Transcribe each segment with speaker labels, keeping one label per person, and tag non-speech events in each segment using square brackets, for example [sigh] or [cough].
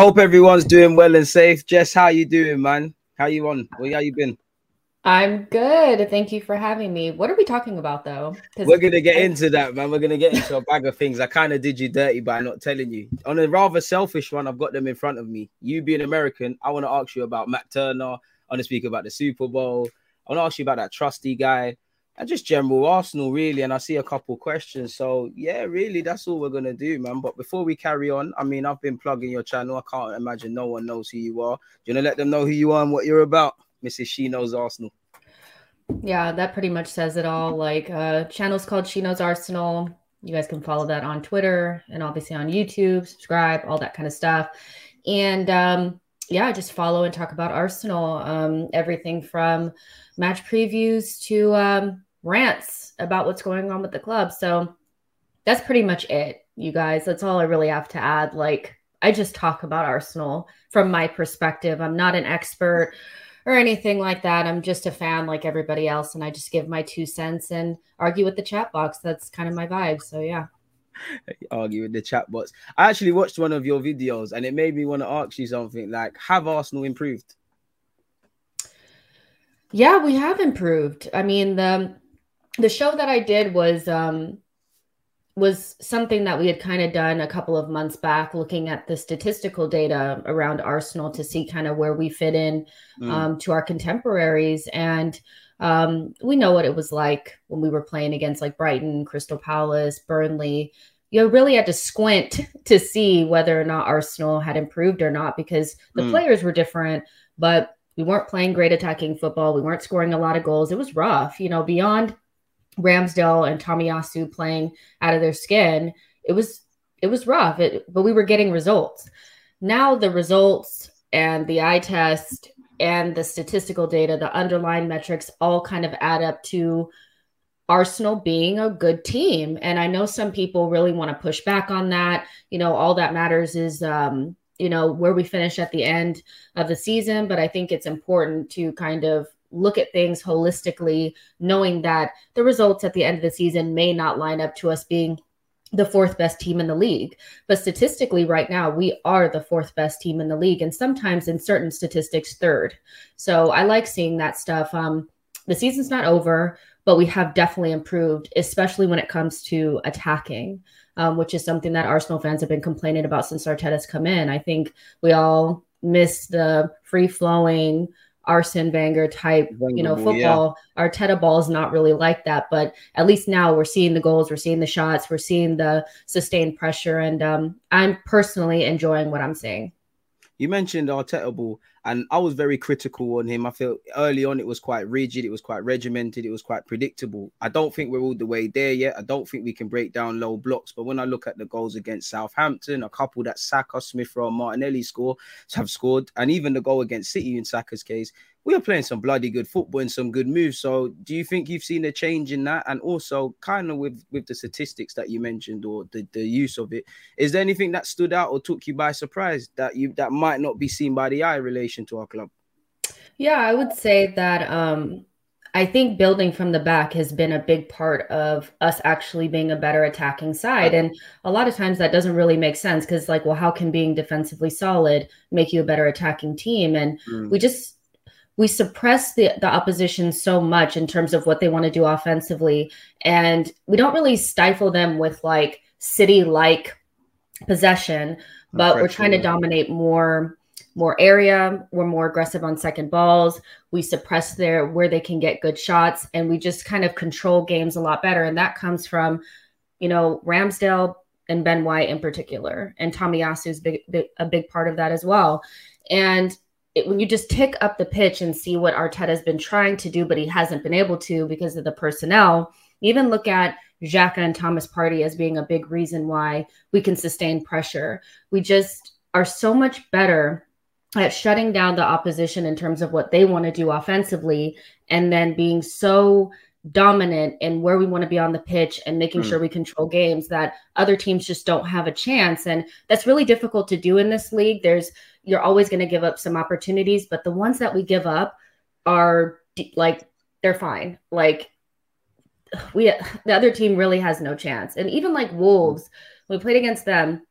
Speaker 1: hope everyone's doing well and safe. Jess, how you doing, man? How you on? Well, how you been?
Speaker 2: I'm good. Thank you for having me. What are we talking about though?
Speaker 1: We're gonna get into that, man. We're gonna get into a bag of things. I kind of did you dirty by not telling you. On a rather selfish one, I've got them in front of me. You being American, I want to ask you about Matt Turner. I want to speak about the Super Bowl. I want to ask you about that trusty guy and just general Arsenal, really. And I see a couple questions. So yeah, really, that's all we're gonna do, man. But before we carry on, I mean, I've been plugging your channel. I can't imagine no one knows who you are. Do you want to let them know who you are and what you're about, Mrs. She knows Arsenal.
Speaker 2: Yeah, that pretty much says it all. Like, uh, channel's called She Knows Arsenal. You guys can follow that on Twitter and obviously on YouTube, subscribe, all that kind of stuff. And um, yeah, just follow and talk about Arsenal. Um, everything from match previews to um, rants about what's going on with the club. So that's pretty much it, you guys. That's all I really have to add. Like, I just talk about Arsenal from my perspective. I'm not an expert or anything like that. I'm just a fan like everybody else, and I just give my two cents and argue with the chat box. That's kind of my vibe. So yeah. [laughs]
Speaker 1: argue with the chat box. I actually watched one of your videos and it made me want to ask you something like, have Arsenal improved?
Speaker 2: Yeah, we have improved. I mean, the the show that I did was um was something that we had kind of done a couple of months back looking at the statistical data around Arsenal to see kind of where we fit in
Speaker 1: Mm.
Speaker 2: um, to our contemporaries and um, we know what it was like when we were playing against like Brighton, Crystal Palace, Burnley. You really had to squint [laughs] to see whether or not Arsenal had improved or not because the
Speaker 1: Mm.
Speaker 2: players were different, but we weren't playing great attacking football. We weren't scoring a lot of goals. It was rough, you know, beyond Ramsdale and Tomiyasu playing out of their skin. It was it was rough, it, but we were getting results. Now the results and the eye test and the statistical data, the underlying metrics all kind of add up to Arsenal being a good team. And I know some people really want to push back on that. You know, all that matters is um, you know, where we finish at the end of the season, but I think it's important to kind of look at things holistically, knowing that the results at the end of the season may not line up to us being the fourth best team in the league. But statistically, right now, we are the fourth best team in the league, and sometimes in certain statistics, third. So I like seeing that stuff. Um, the season's not over, but we have definitely improved, especially when it comes to attacking, um, which is something that Arsenal fans have been complaining about since Arteta's come in. I think we all miss the free flowing Arsene Wenger type, you know,
Speaker 1: Wenger ball, yeah.
Speaker 2: football. Arteta ball is not really like that, but at least now we're seeing the goals, we're seeing the shots, we're seeing the sustained pressure, and um, I'm personally enjoying what I'm seeing.
Speaker 1: You mentioned Arteta ball, and I was very critical on him. I felt early on it was quite rigid, it was quite regimented, it was quite predictable. I don't think we're all the way there yet. I don't think we can break down low blocks. But when I look at the goals against Southampton, a couple that Saka, Smith Rowe, Martinelli score have scored, and even the goal against City in Saka's case, we are playing some bloody good football and some good moves. So, do you think you've seen a change in that? And also, kind of with with the statistics that you mentioned or the, the use of it, is there anything that stood out or took you by surprise that you that might not be seen by the eye in relation to our club?
Speaker 2: Yeah, I would say that um, I think building from the back has been a big part of us actually being a better attacking side. And a lot of times that doesn't really make sense because, like, well, how can being defensively solid make you a better attacking team? And
Speaker 1: Mm.
Speaker 2: we just we suppress the, the opposition so much in terms of what they want to do offensively. And we don't really stifle them with like city like possession, but we're trying to dominate more more area. We're more aggressive on second balls. We suppress their where they can get good shots and we just kind of control games a lot better and that comes from you know ramsdale and ben white in particular and tommy is big, big, a big part of that as well. And it, when you just tick up the pitch and see what Arteta's been trying to do, but he hasn't been able to because of the personnel, even look at Xhaka and Thomas Partey as being a big reason why we can sustain pressure. We just are so much better at shutting down the opposition in terms of what they want to do offensively and then being so dominant in where we want to be on the pitch and making mm. sure we control games that other teams just don't have a chance and that's really difficult to do in this league there's you're always going to give up some opportunities but the ones that we give up are like they're fine. Like [sighs] we the other team really has no chance. And even like wolves we played against them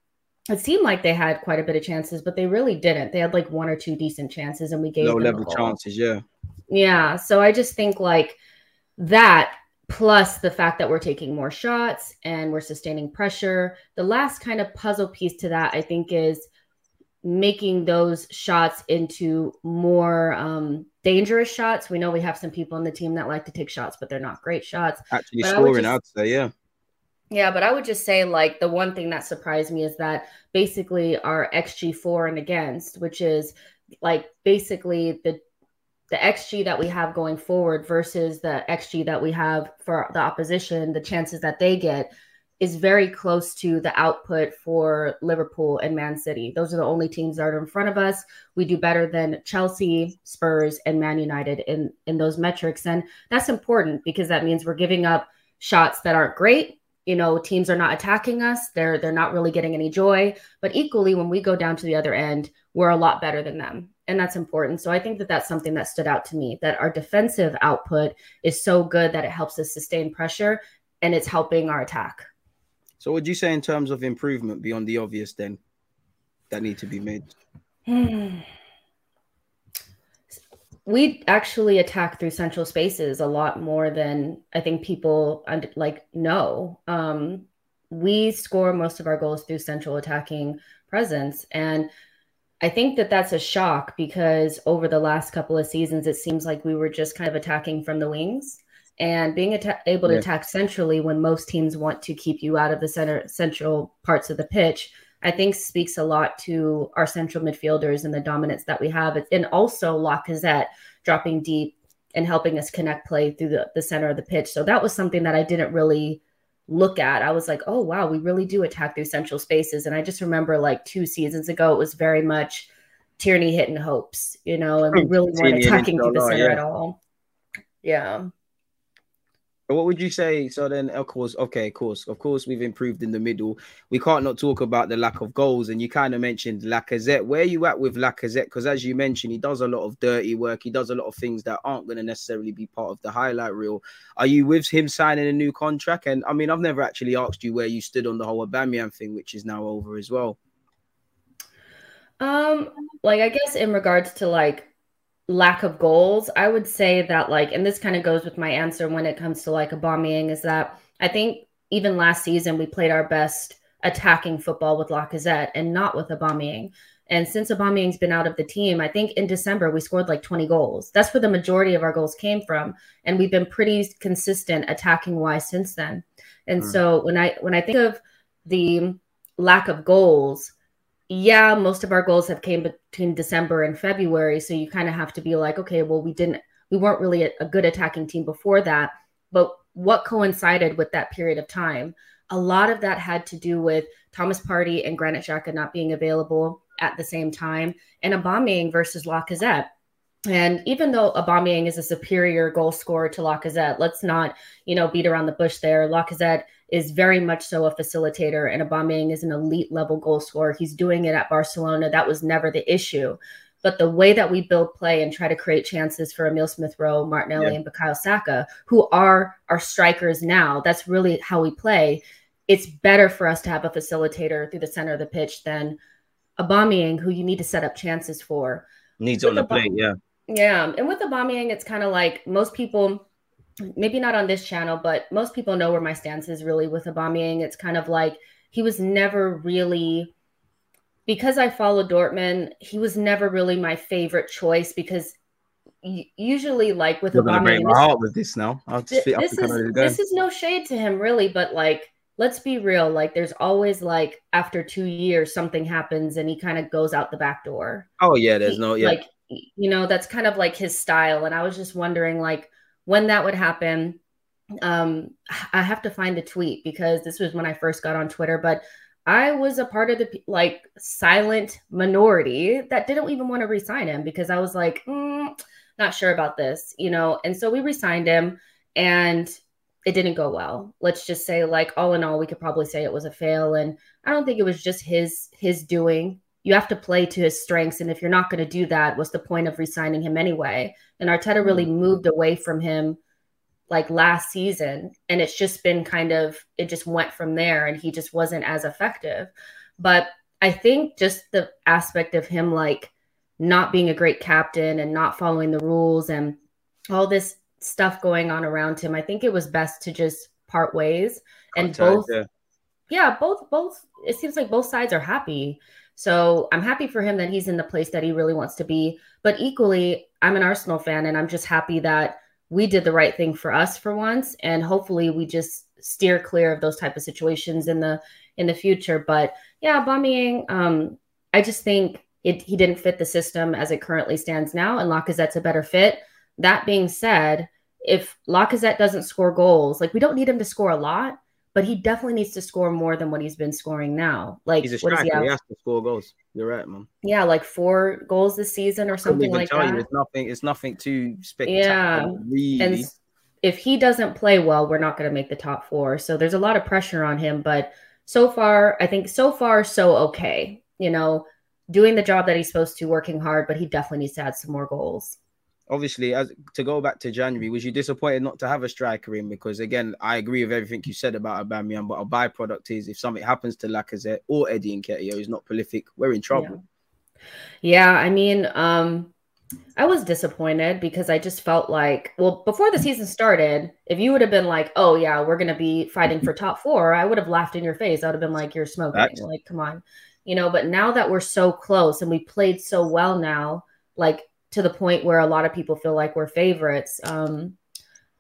Speaker 2: it seemed like they had quite a bit of chances but they really didn't. They had like one or two decent chances and we gave
Speaker 1: low level chances yeah.
Speaker 2: Yeah so i just think like that plus the fact that we're taking more shots and we're sustaining pressure. The last kind of puzzle piece to that, I think, is making those shots into more um, dangerous shots. We know we have some people in the team that like to take shots, but they're not great shots.
Speaker 1: Actually, but scoring, I'd say, yeah.
Speaker 2: Yeah, but I would just say, like, the one thing that surprised me is that basically our XG for and against, which is like basically the the xg that we have going forward versus the xg that we have for the opposition the chances that they get is very close to the output for liverpool and man city. Those are the only teams that are in front of us. We do better than chelsea spurs and man united in in those metrics. And that's important because that means we're giving up shots that aren't great. You know teams are not attacking us. They're they're not really getting any joy. But equally when we go down to the other end we're a lot better than them. And that's important. So I think that that's something that stood out to me that our defensive output is so good that it helps us sustain pressure and it's helping our attack.
Speaker 1: So what would you say in terms of improvement beyond the obvious then that need to be made?
Speaker 2: we actually attack through central spaces a lot more than I think people like know. Um, we score most of our goals through central attacking presence and I think that that's a shock because over the last couple of seasons, it seems like we were just kind of attacking from the wings and being atta- able to yeah. attack centrally when most teams want to keep you out of the center central parts of the pitch. I think speaks a lot to our central midfielders and the dominance that we have, and also Lacazette dropping deep and helping us connect play through the, the center of the pitch. So that was something that I didn't really look at. I was like, oh, wow, we really do attack through central spaces. And I just remember like two seasons ago, it was very much Tierney hitting hopes, you know, and we really weren't attacking through the center yeah. at all. Yeah
Speaker 1: what would you say? So then, of course, okay, of course, of course, we've improved in the middle. We can't not talk about the lack of goals. And you kind of mentioned Lacazette. Where are you at with Lacazette? Because as you mentioned, he does a lot of dirty work. He does a lot of things that aren't going to necessarily be part of the highlight reel. Are you with him signing a new contract? And I mean, I've never actually asked you where you stood on the whole Aubameyang thing, which is now over as well.
Speaker 2: Um, like I guess in regards to like lack of goals, I would say that like, and this kind of goes with my answer when it comes to like Aubameyang, is that I think even last season we played our best attacking football with Lacazette and not with Aubameyang. And since Aubameyang's been out of the team, I think in December we scored like 20 goals. That's where the majority of our goals came from, and we've been pretty consistent attacking wise since then. And mm. so when I when I think of the lack of goals, yeah, most of our goals have came between December and February. So you kind of have to be like, okay, well, we didn't, we weren't really a, a, good attacking team before that. But what coincided with that period of time? A lot of that had to do with Thomas Partey and Granit Xhaka not being available at the same time, and Aubameyang versus Lacazette. And even though Aubameyang is a superior goal scorer to Lacazette, let's not, you know, beat around the bush there. Lacazette is very much so a facilitator, and Aubameyang is an elite level goal scorer. He's doing it at Barcelona. That was never the issue. But the way that we build play and try to create chances for Emil Smith Rowe, Martinelli, yeah. and Bukayo Saka, who are our strikers now, that's really how we play. It's better for us to have a facilitator through the center of the pitch than Aubameyang, who you need to set up chances for.
Speaker 1: Needs on the plate, yeah.
Speaker 2: Yeah, and with Aubameyang, it's kind of like most people maybe not on this channel, but most people know where my stance is really with Aubameyang. It's kind of like he was never really because I follow Dortmund. He was never really my favorite choice because usually, like with
Speaker 1: You're Aubameyang, break my heart with this now.
Speaker 2: Th- this is this is no shade to him really, but like let's be real. Like there's always like after two years something happens and he kind of goes out the back door.
Speaker 1: Oh yeah, there's he, no yeah.
Speaker 2: Like you know, that's kind of like his style. And I was just wondering, like, when that would happen. Um, I have to find the tweet because this was when I first got on Twitter, but I was a part of the like silent minority that didn't even want to resign him because I was like, mm, not sure about this, you know. And so we resigned him, and it didn't go well. Let's just say, like, all in all, we could probably say it was a fail. And I don't think it was just his his doing you have to play to his strengths. And if you're not going to do that, what's the point of resigning him anyway? And Arteta really mm. moved away from him like last season. And it's just been kind of, it just went from there and he just wasn't as effective. But I think just the aspect of him like not being a great captain and not following the rules and all this stuff going on around him, I think it was best to just part ways and both. Yeah. yeah, both, both, it seems like both sides are happy so I'm happy for him that he's in the place that he really wants to be. But equally, I'm an Arsenal fan and I'm just happy that we did the right thing for us for once. And hopefully we just steer clear of those type of situations in the in the future. But yeah, Aubameyang, um, I just think it, he didn't fit the system as it currently stands now, and Lacazette's a better fit. That being said, if Lacazette doesn't score goals, like we don't need him to score a lot, but he definitely needs to score more than what he's been scoring now. Like
Speaker 1: he's a striker. He, he, has to score goals. You're right, man.
Speaker 2: Yeah, like four goals this season or something like that.
Speaker 1: You, it's nothing. It's nothing too spectacular. Yeah, really.
Speaker 2: and if he doesn't play well, we're not going to make the top four. So there's a lot of pressure on him. But so far, I think so far so okay. You know, doing the job that he's supposed to, working hard, but he definitely needs to add some more goals
Speaker 1: obviously, as to go back to January, was you disappointed not to have a striker in? Because again, I agree with everything you said about Aubameyang, but a byproduct is if something happens to Lacazette or Eddie Nketiah who's not prolific, we're in trouble.
Speaker 2: Yeah, yeah I mean, um, I was disappointed because I just felt like, well, before the season started, if you would have been like, "Oh yeah, we're gonna be fighting for top four, I would have laughed in your face. I would have been like, "You're smoking." That's... Like, come on, you know. But now that we're so close and we played so well now, like to the point where a lot of people feel like we're favorites. Um,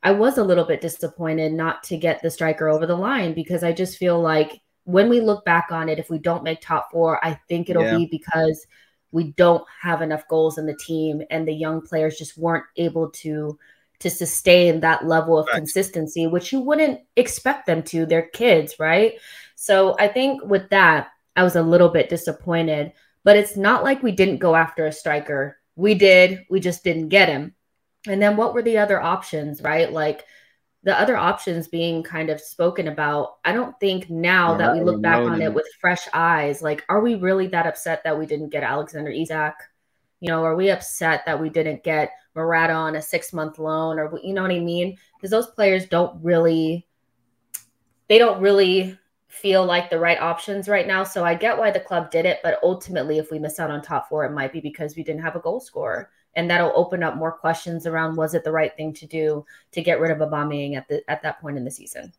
Speaker 2: I was a little bit disappointed not to get the striker over the line because I just feel like when we look back on it, if we don't make top four, I think it'll yeah. be because we don't have enough goals in the team and the young players just weren't able to to sustain that level of right. consistency, which you wouldn't expect them to. They're kids, right? So I think with that, I was a little bit disappointed. But it's not like we didn't go after a striker we did, we just didn't get him. And then what were the other options, right? Like the other options being kind of spoken about. I don't think now that we look back on it with fresh eyes, like, are we really that upset that we didn't get Alexander Isak? You know, are we upset that we didn't get Morata on a six month loan or, you know what I mean? Because those players don't really, they don't really feel like the right options right now. So I get why the club did it, but ultimately, if we miss out on top four, it might be because we didn't have a goal scorer, and that'll open up more questions around was it the right thing to do to get rid of Aubameyang at the at that point in the season.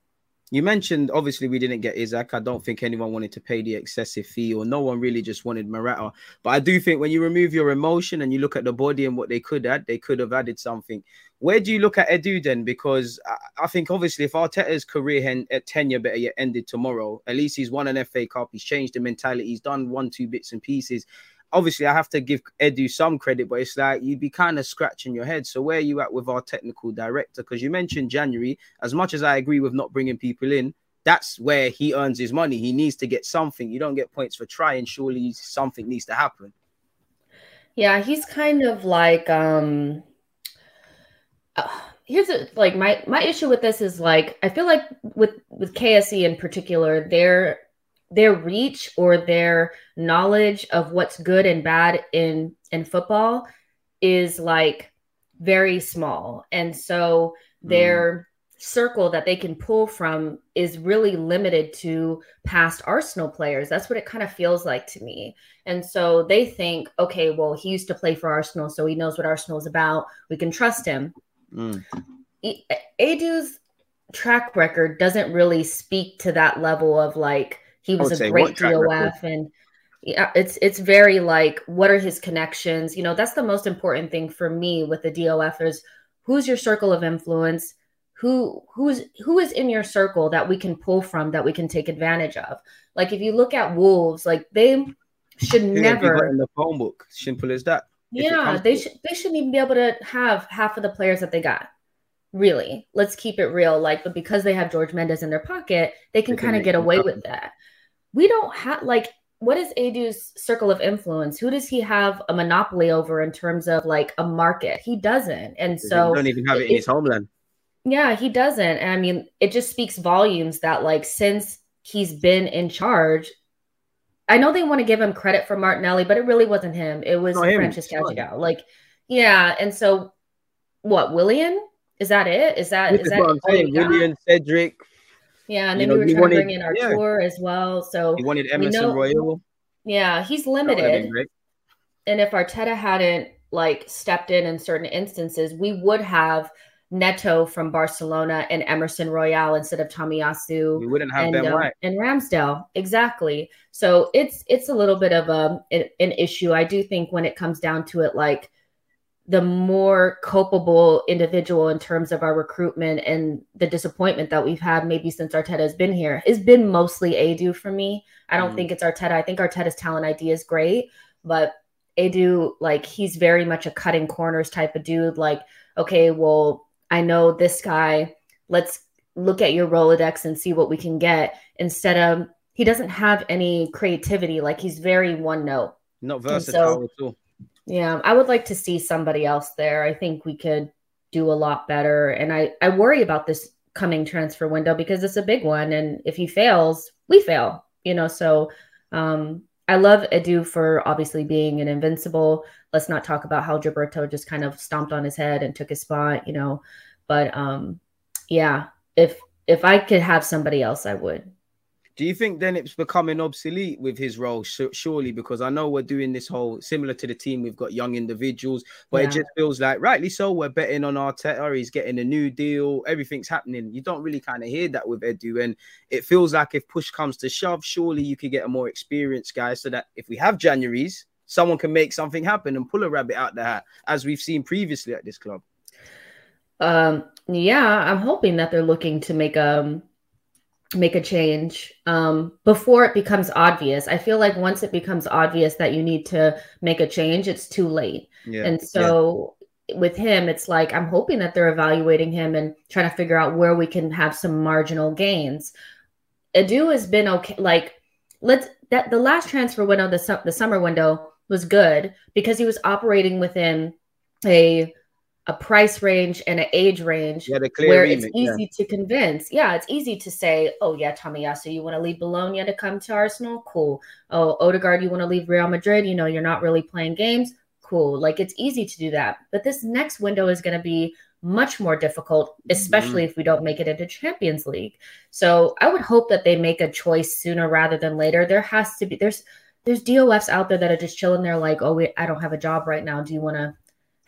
Speaker 1: You mentioned obviously we didn't get Isak. I don't think anyone wanted to pay the excessive fee, or no one really just wanted Morata. But I do think when you remove your emotion and you look at the body and what they could add, they could have added something. Where do you look at Edu then? Because I, think obviously if Arteta's career at uh, tenure better yet ended tomorrow, at least he's won an FA Cup, he's changed the mentality, he's done one, two bits and pieces obviously I have to give Edu some credit, but it's like you'd be kind of scratching your head. So where are you at with our technical director? Because you mentioned January. As much as I agree with not bringing people in, that's where he earns his money. He needs to get something. You don't get points for trying. Surely something needs to happen.
Speaker 2: Yeah, he's kind of like um. Uh, here's a, like my my issue with this is like I feel like with with KSE in particular, they're their reach or their knowledge of what's good and bad in in football is like very small. And so their mm. circle that they can pull from is really limited to past arsenal players. That's what it kind of feels like to me. And so they think okay well he used to play for arsenal so he knows what arsenal is about. We can trust him. Mm. Edu's track record doesn't really speak to that level of like he was a great DOF and yeah, it's it's very like what are his connections? You know, that's the most important thing for me with the DOF is who's your circle of influence? Who who's who is in your circle that we can pull from that we can take advantage of? Like if you look at Wolves, like they should never
Speaker 1: in the phone book. Simple as that.
Speaker 2: Yeah, they should they shouldn't even be able to have half of the players that they got. Really, let's keep it real. Like, but because they have George Mendes in their pocket, they can kind of get away with that. We don't have like what is Edu's circle of influence? Who does he have a monopoly over in terms of like a market? He doesn't, and so
Speaker 1: he don't even have it in his homeland.
Speaker 2: Yeah, he doesn't. And I mean, it just speaks volumes that like since he's been in charge, I know they want to give him credit for Martinelli, but it really wasn't him. It was Francis. Like, yeah, and so what? Willian? Is that it? Is that is that
Speaker 1: what I'm saying? Willian, Cedric,
Speaker 2: yeah, and then know, we were trying wanted, to bring in our yeah. tour as well. So
Speaker 1: he wanted Emerson know, Royal.
Speaker 2: Yeah, he's limited. And if Arteta hadn't like stepped in in certain instances, we would have Neto from Barcelona and Emerson Royal instead of Tomiyasu.
Speaker 1: We wouldn't have
Speaker 2: and,
Speaker 1: them um, right.
Speaker 2: And Ramsdale, exactly. So it's it's a little bit of um, a an issue. I do think when it comes down to it, like the more culpable individual in terms of our recruitment and the disappointment that we've had maybe since Arteta has been here has been mostly Edu for me. I don't mm. think it's Arteta. I think Arteta's talent idea is great, but Edu, like he's very much a cutting corners type of dude. Like, okay, well, I know this guy. Let's look at your Rolodex and see what we can get. Instead of he doesn't have any creativity. Like he's very one note.
Speaker 1: Not versatile so, at all.
Speaker 2: Yeah, I would like to see somebody else there. I think we could do a lot better. And I, I worry about this coming transfer window because it's a big one. And if he fails, we fail, you know. So um, I love Edu for obviously being an invincible. Let's not talk about how Gilberto just kind of stomped on his head and took his spot, you know. But um, yeah, if if I could have somebody else, I would.
Speaker 1: Do you think then it's becoming obsolete with his role? Surely, because I know we're doing this whole similar to the team. We've got young individuals, but yeah. it just feels like rightly so. We're betting on Arteta. He's getting a new deal. Everything's happening. You don't really kind of hear that with Edu, and it feels like if push comes to shove, surely you could get a more experienced guy, so that if we have Januaries, someone can make something happen and pull a rabbit out the hat, as we've seen previously at this club.
Speaker 2: Um. Yeah, I'm hoping that they're looking to make um make a change um, before it becomes obvious. I feel like once it becomes obvious that you need to make a change, it's too late. Yeah. And so yeah. with him, it's like I'm hoping that they're evaluating him and trying to figure out where we can have some marginal gains. Edu has been okay. Like let's that the last transfer window, the the summer window was good because he was operating within a a price range and an age range
Speaker 1: yeah,
Speaker 2: where
Speaker 1: remit,
Speaker 2: it's easy yeah. to convince. Yeah, it's easy to say, oh, yeah, Tomiyasu, you want to leave Bologna to come to Arsenal? Cool. Oh, Odegaard, you want to leave Real Madrid? You know, you're not really playing games? Cool. Like it's easy to do that. But this next window is going to be much more difficult, especially mm-hmm. if we don't make it into Champions League. So I would hope that they make a choice sooner rather than later. There has to be, there's, there's DOFs out there that are just chilling there like, oh, wait, I don't have a job right now. Do you want to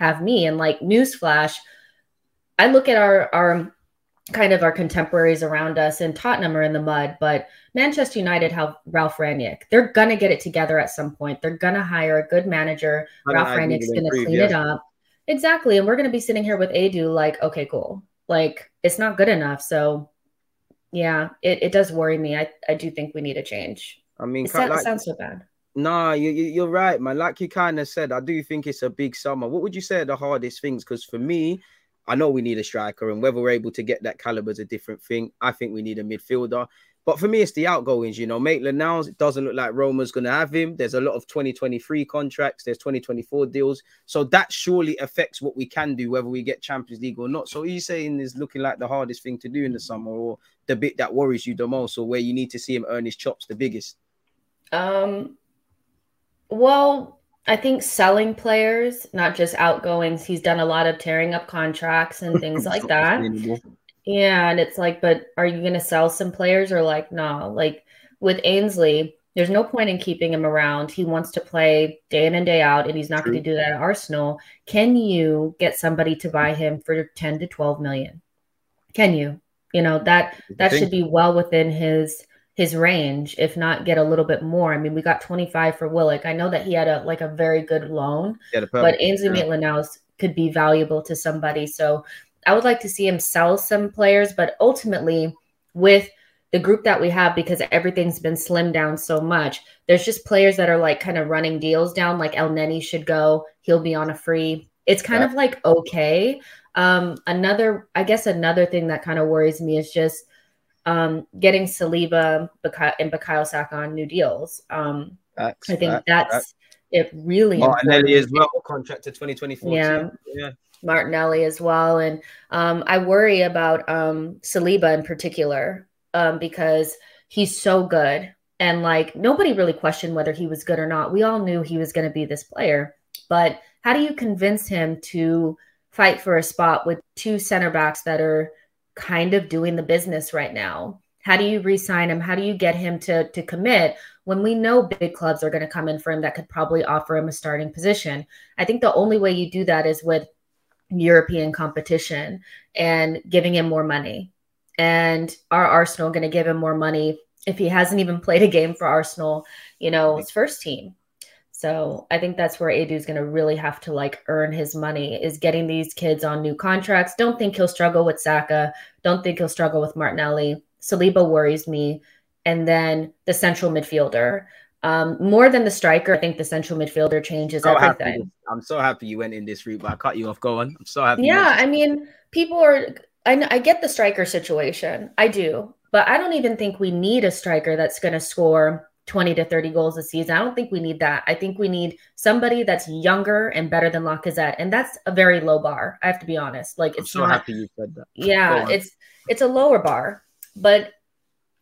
Speaker 2: have me. And like newsflash, I look at our our kind of our contemporaries around us and Tottenham are in the mud, but Manchester United have Ralph Rangnick. They're gonna get it together at some point. They're gonna hire a good manager. Ralph Rangnick's gonna clean yeah. it up. Exactly. And we're gonna be sitting here with Edu like, okay, cool. Like it's not good enough. So yeah, it, it does worry me. I, I do think we need a change.
Speaker 1: I mean,
Speaker 2: it, like, sounds so bad.
Speaker 1: Nah, you, you, are right, man. Like you kind of said, I do think it's a big summer. What would you say are the hardest things? Because for me, I know we need a striker, and whether we're able to get that caliber is a different thing. I think we need a midfielder. But for me, it's the outgoings, you know. Maitland now, it doesn't look like Roma's going to have him. There's a lot of 2023 contracts, there's 2024 deals. So that surely affects what we can do, whether we get Champions League or not. So are you saying is looking like the hardest thing to do in the summer, or the bit that worries you the most, or where you need to see him earn his chops the biggest?
Speaker 2: Um, well, I think selling players, not just outgoings. He's done a lot of tearing up contracts and [laughs] things like that. Yeah, and it's like, but are you going to sell some players or like no? Like with Ainsley, there's no point in keeping him around. He wants to play day in and day out, and he's not going to do that at Arsenal. Can you get somebody to buy him for 10 to 12 million? Can you? You know, that that should be well within his his range, if not get a little bit more. I mean, we got 25 for Willock. I know that he had a like a very good loan, but Ainsley yeah. Maitland could be valuable to somebody. So I would like to see him sell some players, but ultimately with the group that we have because everything's been slimmed down so much. There's just players that are like kind of running deals down. Like Elneny should go. He'll be on a free. It's kind of like okay. Um, another, I guess, another thing that kind of worries me is just um, getting Saliba and Bukayo Saka on new deals. Um, facts, I think facts, that's facts. it. Really,
Speaker 1: Martinelli as well, contract to 2024.
Speaker 2: Yeah, yeah. Martinelli as well, and um, I worry about um, Saliba in particular um, because he's so good, and like nobody really questioned whether he was good or not. We all knew he was going to be this player, but how do you convince him to fight for a spot with two center backs that are kind of doing the business right now? How do you re-sign him? How do you get him to to commit when we know big clubs are going to come in for him that could probably offer him a starting position? I think the only way you do that is with European competition and giving him more money. And are Arsenal going to give him more money if he hasn't even played a game for Arsenal, you know, his first team? So I think that's where Edu is going to really have to like earn his money is getting these kids on new contracts. Don't think he'll struggle with Saka. Don't think he'll struggle with Martinelli. Saliba worries me. And then the central midfielder. Um, more than the striker, I think the central midfielder changes so everything.
Speaker 1: Happy. I'm so happy you went in this route, but I cut you off. Go on. I'm so happy.
Speaker 2: Yeah, I mean, people are. I, I get the striker situation. I do, but I don't even think we need a striker that's going to score 20 to 30 goals a season. I don't think we need that. I think we need somebody that's younger and better than Lacazette, and that's a very low bar. I have to be honest. Like it's
Speaker 1: I'm so
Speaker 2: not,
Speaker 1: happy you said that.
Speaker 2: Yeah, it's it's a lower bar, but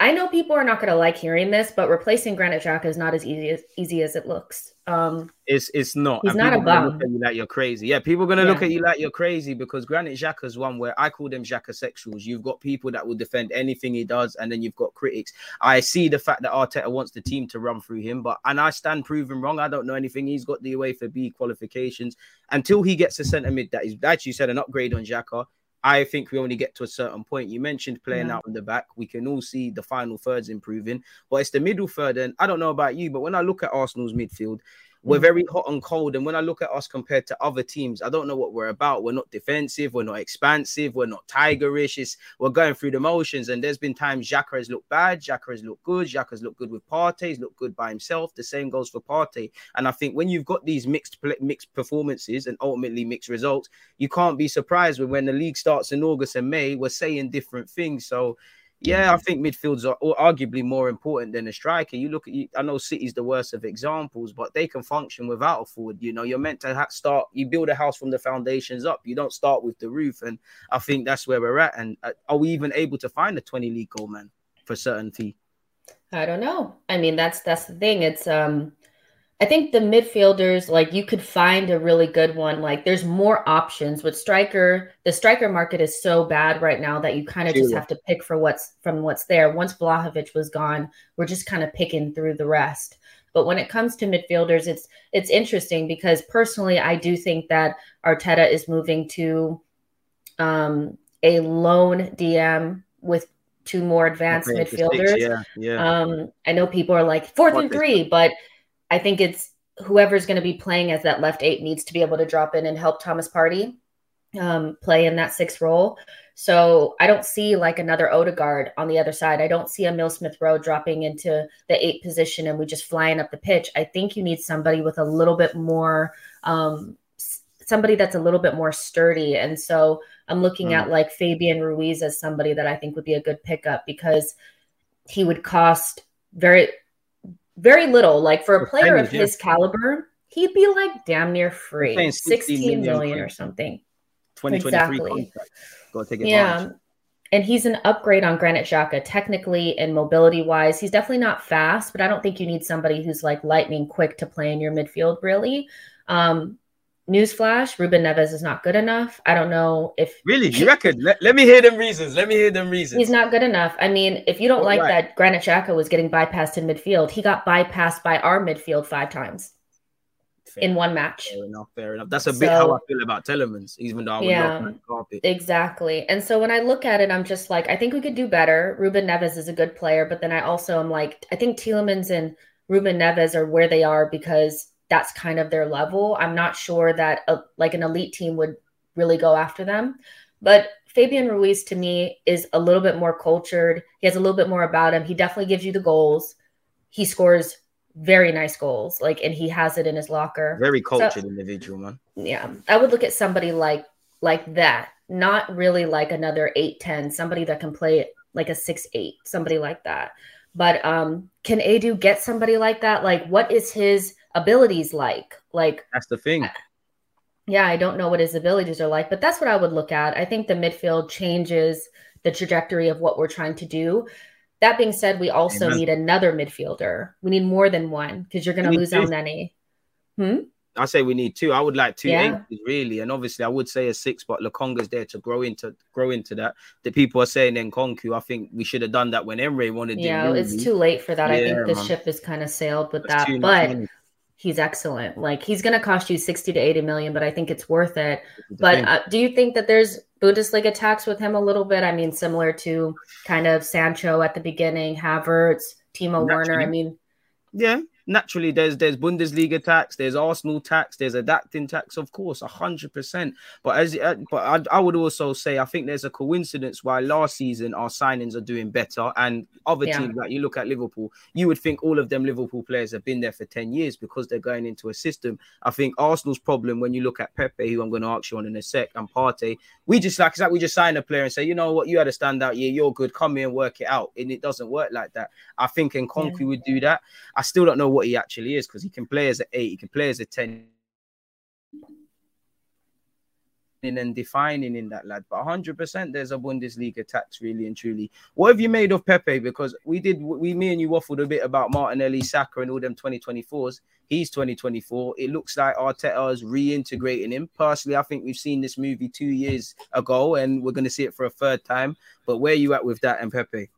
Speaker 2: I know people are not going to like hearing this, but replacing Granit Xhaka is not as easy as easy as it looks. Um,
Speaker 1: it's it's not.
Speaker 2: He's not a bum. Look
Speaker 1: at you like you're crazy. Yeah, people are going to yeah. look at you like you're crazy because Granit Xhaka is one where I call them Xhaka sexuals. You've got people that will defend anything he does, and then you've got critics. I see the fact that Arteta wants the team to run through him, but and I stand proven wrong. I don't know anything. He's got the UEFA B qualifications until he gets a centre mid that is actually said an upgrade on Xhaka. I think we only get to a certain point. You mentioned playing yeah. out in the back. We can all see the final thirds improving, but it's the middle third. And I don't know about you, but when I look at Arsenal's midfield, we're mm. very hot and cold. And when I look at us compared to other teams, I don't know what we're about. We're not defensive. We're not expansive. We're not tigerish. It's, we're going through the motions. And there's been times Xhaka has looked bad. Xhaka has looked good. Xhaka has looked good with Partey. He's looked good by himself. The same goes for Partey. And I think when you've got these mixed mixed performances and ultimately mixed results, you can't be surprised when when the league starts in August and May, we're saying different things. So yeah, I think midfields are arguably more important than a striker. You look at, I know City's the worst of examples, but they can function without a forward. You know, you're meant to start. You build a house from the foundations up. You don't start with the roof, and I think that's where we're at. And uh, are we even able to find a 20 league goal man for certainty?
Speaker 2: I don't know. I mean, that's that's the thing. It's um I think the midfielders, like you could find a really good one. Like there's more options with striker. The striker market is so bad right now that you kind of just have to pick for what's from what's there. Once Vlahovic was gone, we're just kind of picking through the rest. But when it comes to midfielders, it's it's interesting because personally, I do think that Arteta is moving to um, a lone DM with two more advanced midfielders.
Speaker 1: yeah, yeah.
Speaker 2: Um, I know people are like fourth and three, but I think it's whoever's going to be playing as that left eight needs to be able to drop in and help Thomas Partey um, play in that sixth role. So I don't see like another Odegaard on the other side. I don't see a Emile Smith Rowe dropping into the eight position and we just flying up the pitch. I think you need somebody with a little bit more, um, somebody that's a little bit more sturdy. And so I'm looking mm. at like Fabian Ruiz as somebody that I think would be a good pickup because he would cost very very little. Like for a player of his caliber, he'd be like damn near free, 16 million or something.
Speaker 1: 2023
Speaker 2: exactly. Go take it. Yeah. And he's an upgrade on Granit Xhaka, technically and mobility wise. He's definitely not fast, but I don't think you need somebody who's like lightning quick to play in your midfield, really. Um, Newsflash: Ruben Neves is not good enough. I don't know if
Speaker 1: really you reckon. Let, let me hear them reasons. Let me hear them reasons.
Speaker 2: He's not good enough. I mean, if you don't like right. that Granit Xhaka was getting bypassed in midfield, he got bypassed by our midfield five times fair. in one match.
Speaker 1: Fair enough. Fair enough. That's a so, bit how I feel about Tielemans, even though I would yeah, carpet.
Speaker 2: Exactly. And so when I look at it, I'm just like, I think we could do better. Ruben Neves is a good player, but then I also am like, I think Tielemans and Ruben Neves are where they are because that's kind of their level. I'm not sure that a, like an elite team would really go after them. But Fabian Ruiz to me is a little bit more cultured. He has a little bit more about him. He definitely gives you the goals. He scores very nice goals, like, and he has it in his locker.
Speaker 1: Very cultured so, individual, man.
Speaker 2: Yeah, I would look at somebody like like that, not really like another eight ten, somebody that can play like a six eight, somebody like that. But um, can Edu get somebody like that? Like, what is his abilities like? Like,
Speaker 1: that's the thing.
Speaker 2: Yeah, I don't know what his abilities are like, but that's what I would look at. I think the midfield changes the trajectory of what we're trying to do. That being said, we also Amen. need another midfielder. We need more than one because you're going to lose Elneny. Hmm?
Speaker 1: I say we need two. I would like two yeah. really, and obviously I would say a six, but Lokonga's there to grow into grow into that. The people are saying Nkunku. I think we should have done that when Emre wanted.
Speaker 2: Yeah, it's too late for that. Yeah, I think the man. ship is kind of sailed with That's that, but. He's excellent. Like he's going to cost you 60 to 80 million, but I think it's worth it. But uh, do you think that there's Bundesliga tax with him a little bit? I mean, similar to kind of Sancho at the beginning, Havertz, Timo Werner. I mean,
Speaker 1: yeah, naturally there's there's Bundesliga tax, there's Arsenal tax, there's adapting tax, of course, hundred percent. But as uh, but I, I, would also say I think there's a coincidence why last season our signings are doing better, and other yeah. teams like you look at Liverpool, you would think all of them Liverpool players have been there for ten years because they're going into a system. I think Arsenal's problem when you look at Pepe, who I'm going to ask you on in a sec, and Partey, we just like it's like we just sign a player and say, you know what, you had a standout year, you're good, come here and work it out, and it doesn't work like that. I think Nkunku yeah. would do that. I still don't know what he actually is because he can play as an eight, he can play as a 10 and defining in that lad. But 100% there's a Bundesliga tax, really and truly. What have you made of Pepe? Because we did, we, me and you waffled a bit about Martinelli, Saka, and all them 2024s. He's 2024. It looks like Arteta is reintegrating him. Personally, I think we've seen this movie two years ago and we're going to see it for a third time. But where are you at with that and Pepe?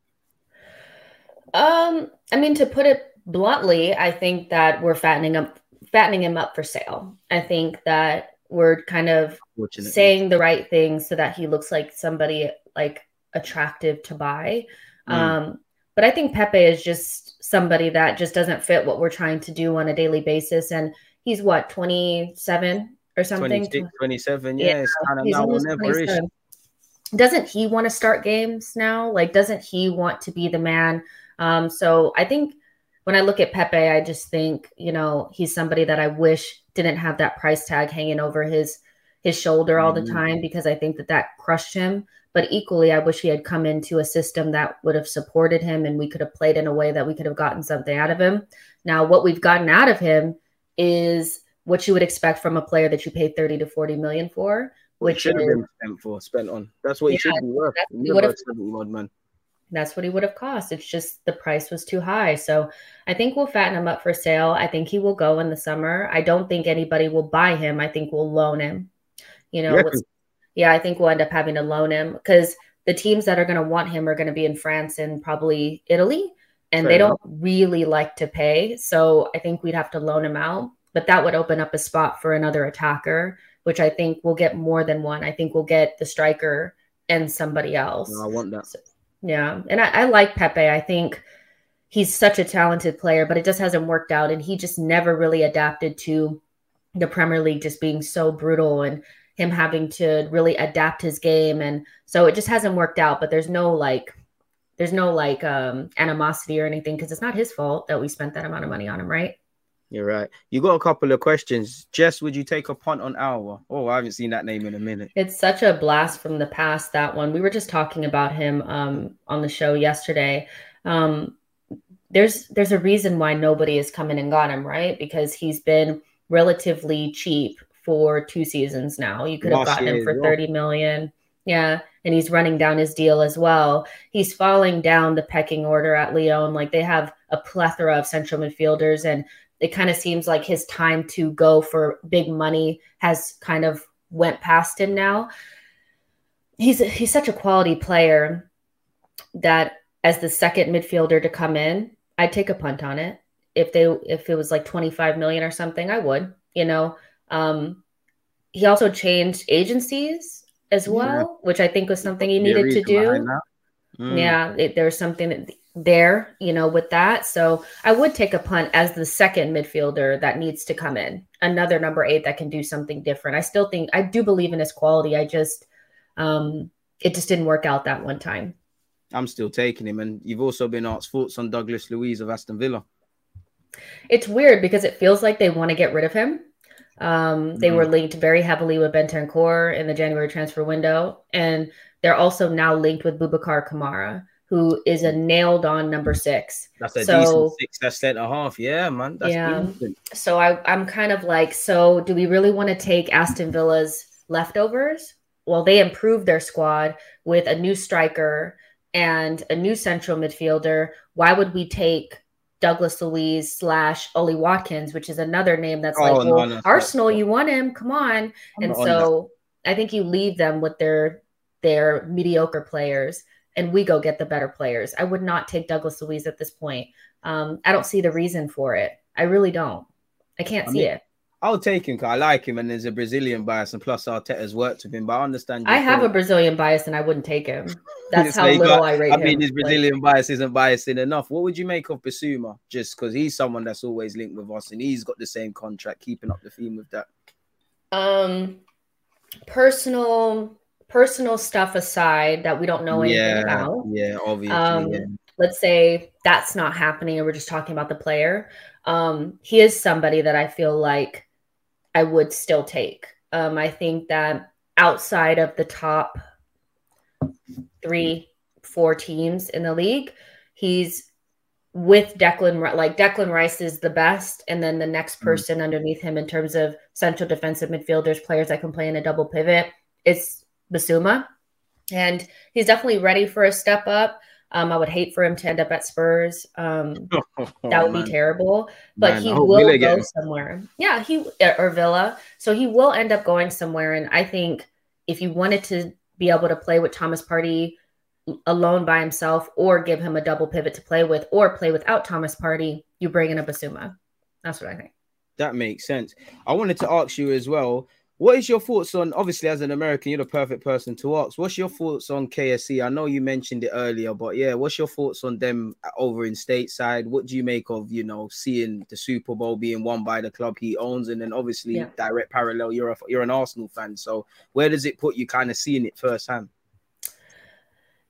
Speaker 2: Um, I mean, to put it bluntly, I think that we're fattening up fattening him up for sale. I think that we're kind of saying the right things so that he looks like somebody like attractive to buy. Mm. Um, but I think Pepe is just somebody that just doesn't fit what we're trying to do on a daily basis. And he's what, 27 or something?
Speaker 1: 27, yeah. yeah kind of now never
Speaker 2: Doesn't he want to start games now? Like, doesn't he want to be the man? Um, so I think when I look at Pepe, I just think, you know, he's somebody that I wish didn't have that price tag hanging over his his shoulder all the mm-hmm. time because I think that that crushed him. But equally, I wish he had come into a system that would have supported him and we could have played in a way that we could have gotten something out of him. Now, what we've gotten out of him is what you would expect from a player that you pay 30 to 40 million for, which
Speaker 1: should have been spent for, spent on. That's what yeah, he should be worth. man.
Speaker 2: That's what he would have cost. It's just the price was too high. So I think we'll fatten him up for sale. I think he will go in the summer. I don't think anybody will buy him. I think we'll loan him. You know, yeah, yeah I think we'll end up having to loan him because the teams that are going to want him are going to be in France and probably Italy, and Fair they don't really like to pay. So I think we'd have to loan him out. But that would open up a spot for another attacker, which I think we'll get more than one. I think we'll get the striker and somebody else.
Speaker 1: No, I want that.
Speaker 2: So, yeah. And I, I like Pepe. I think he's such a talented player, but it just hasn't worked out. And he just never really adapted to the Premier League just being so brutal and him having to really adapt his game. And so it just hasn't worked out. But there's no like, there's no like um animosity or anything because it's not his fault that we spent that amount of money on him, right?
Speaker 1: You're right. You got a couple of questions. Jess, would you take a punt on Aouar? Oh, I haven't seen that name in a minute.
Speaker 2: It's such a blast from the past, that one. We were just talking about him um, on the show yesterday. Um, there's there's a reason why nobody has come in and got him, right? Because he's been relatively cheap for two seasons now. You could have gotten him for 30 million. Yeah. And he's running down his deal as well. He's falling down the pecking order at Lyon. Like they have a plethora of central midfielders and it kind of seems like his time to go for big money has kind of went past him now. He's he's such a quality player that as the second midfielder to come in, I'd take a punt on it. If they if it was like 25 million or something, I would, you know. Um he also changed agencies as well, yeah. which I think was something he needed to do. Mm. Yeah, it, there's something that there, you know, with that. So I would take a punt as the second midfielder that needs to come in, another number eight that can do something different. I still think I do believe in his quality. I just, um, it just didn't work out that one time.
Speaker 1: I'm still taking him. And you've also been asked thoughts on Douglas Luiz of Aston Villa.
Speaker 2: It's weird because it feels like they want to get rid of him. Um, they mm-hmm. were linked very heavily with Bentancur in the January transfer window, and they're also now linked with Boubacar Kamara, who is a nailed on number six.
Speaker 1: That's a so, decent six. That's centre half. Yeah, man. That's
Speaker 2: yeah. Decent. So I, I'm kind of like, so do we really want to take Aston Villa's leftovers? Well, they improved their squad with a new striker and a new central midfielder. Why would we take Douglas Luiz slash Ollie Watkins, which is another name that's oh, like, well, no, no, Arsenal, no. you want him, come on. I'm and so I think you leave them with their their mediocre players and we go get the better players. I would not take Douglas Luiz at this point. Um, I don't see the reason for it. I really don't. I can't I see mean, it.
Speaker 1: I'll take him because I like him and there's a Brazilian bias, and plus Arteta's worked with him. But I understand.
Speaker 2: I have a Brazilian bias and I wouldn't take him. That's how little got, I rate I him. I mean,
Speaker 1: his Brazilian like, bias isn't biasing enough. What would you make of Bissouma? Just because he's someone that's always linked with us and he's got the same contract, keeping up the theme with that.
Speaker 2: Um, personal personal stuff aside that we don't know anything
Speaker 1: yeah,
Speaker 2: about.
Speaker 1: Yeah, obviously. Um, yeah.
Speaker 2: Let's say that's not happening and we're just talking about the player. Um, he is somebody that I feel like I would still take. Um, I think that outside of the top three, four teams in the league, he's with Declan, like Declan Rice is the best, and then the next mm. person mm-hmm. underneath him in terms of central defensive midfielders, players that can play in a double pivot, it's Bissouma, and he's definitely ready for a step up. Um, I would hate for him to end up at Spurs. Um, oh, [laughs] that would man. be terrible. But man, he will go somewhere. Yeah, he or Villa. So he will end up going somewhere. And I think if you wanted to be able to play with Thomas Partey alone by himself, or give him a double pivot to play with, or play without Thomas Partey, you bring in a Bissouma. That's what I think.
Speaker 1: That makes sense. I wanted to ask you as well what is your thoughts on obviously as an American, you're the perfect person to ask. What's your thoughts on KSE? I know you mentioned it earlier, but yeah, what's your thoughts on them over in stateside? What do you make of you know seeing the Super Bowl being won by the club he owns, and then obviously yeah. direct parallel, you're a, you're an Arsenal fan, so where does it put you kind of seeing it firsthand?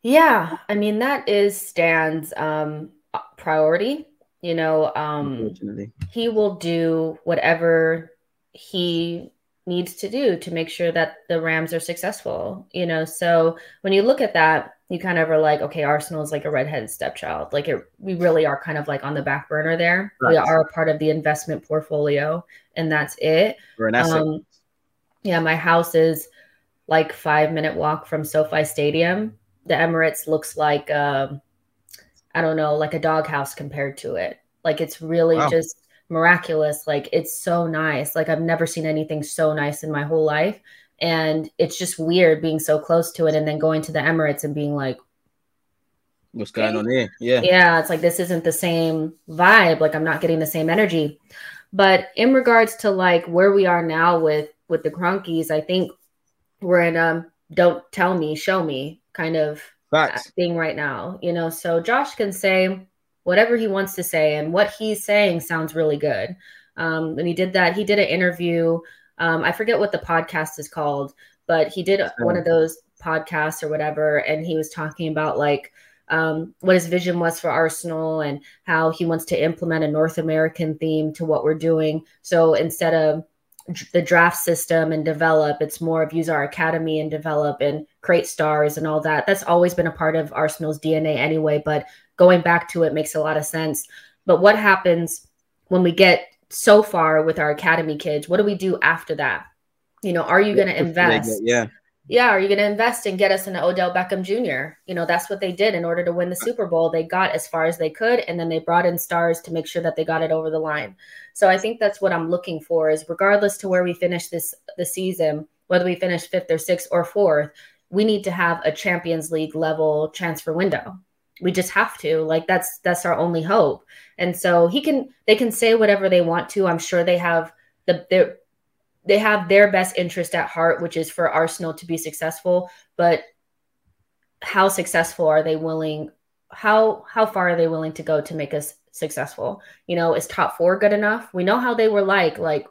Speaker 2: Yeah, I mean that is Stan's um, priority. You know, um, he will do whatever he needs to do to make sure that the Rams are successful. You know, so when you look at that, you kind of are like, okay, Arsenal is like a redheaded stepchild. Like it, we really are kind of like on the back burner there. Right. We are a part of the investment portfolio, and that's it.
Speaker 1: We're an asset. Um,
Speaker 2: yeah, my house is like five minute walk from SoFi Stadium. The Emirates looks like, um, I don't know, like a doghouse compared to it. Like it's really wow. just miraculous. Like it's so nice. Like I've never seen anything so nice in my whole life. And it's just weird being so close to it and then going to the Emirates and being like,
Speaker 1: What's going on here? Yeah.
Speaker 2: Yeah. It's like this isn't the same vibe. Like I'm not getting the same energy. But in regards to like where we are now with with the Kroenkes, I think we're in um don't tell me, show me kind of Facts. thing right now. You know, so Josh can say whatever he wants to say, and what he's saying sounds really good. Um, and he did that. He did an interview. Um, I forget what the podcast is called, but he did one of those podcasts or whatever, and he was talking about like um, what his vision was for Arsenal and how he wants to implement a North American theme to what we're doing. So instead of the draft system and develop, it's more of use our academy and develop and create stars and all that. That's always been a part of Arsenal's DNA anyway. But going back to it makes a lot of sense. But what happens when we get so far with our academy kids? What do we do after that? You know, are you going to invest?
Speaker 1: Yeah.
Speaker 2: Yeah, are you going to invest and get us an Odell Beckham Jr.? You know, that's what they did in order to win the Super Bowl. They got as far as they could, and then they brought in stars to make sure that they got it over the line. So I think that's what I'm looking for. Is regardless to where we finish this the season, whether we finish fifth or sixth or fourth, we need to have a Champions League level transfer window we just have to like that's that's our only hope. And so he can they can say whatever they want to. I'm sure they have the their they have their best interest at heart which is for arsenal to be successful. But how successful are they willing how how far are they willing to go to make us successful? You know is top four good enough? We know how they were like like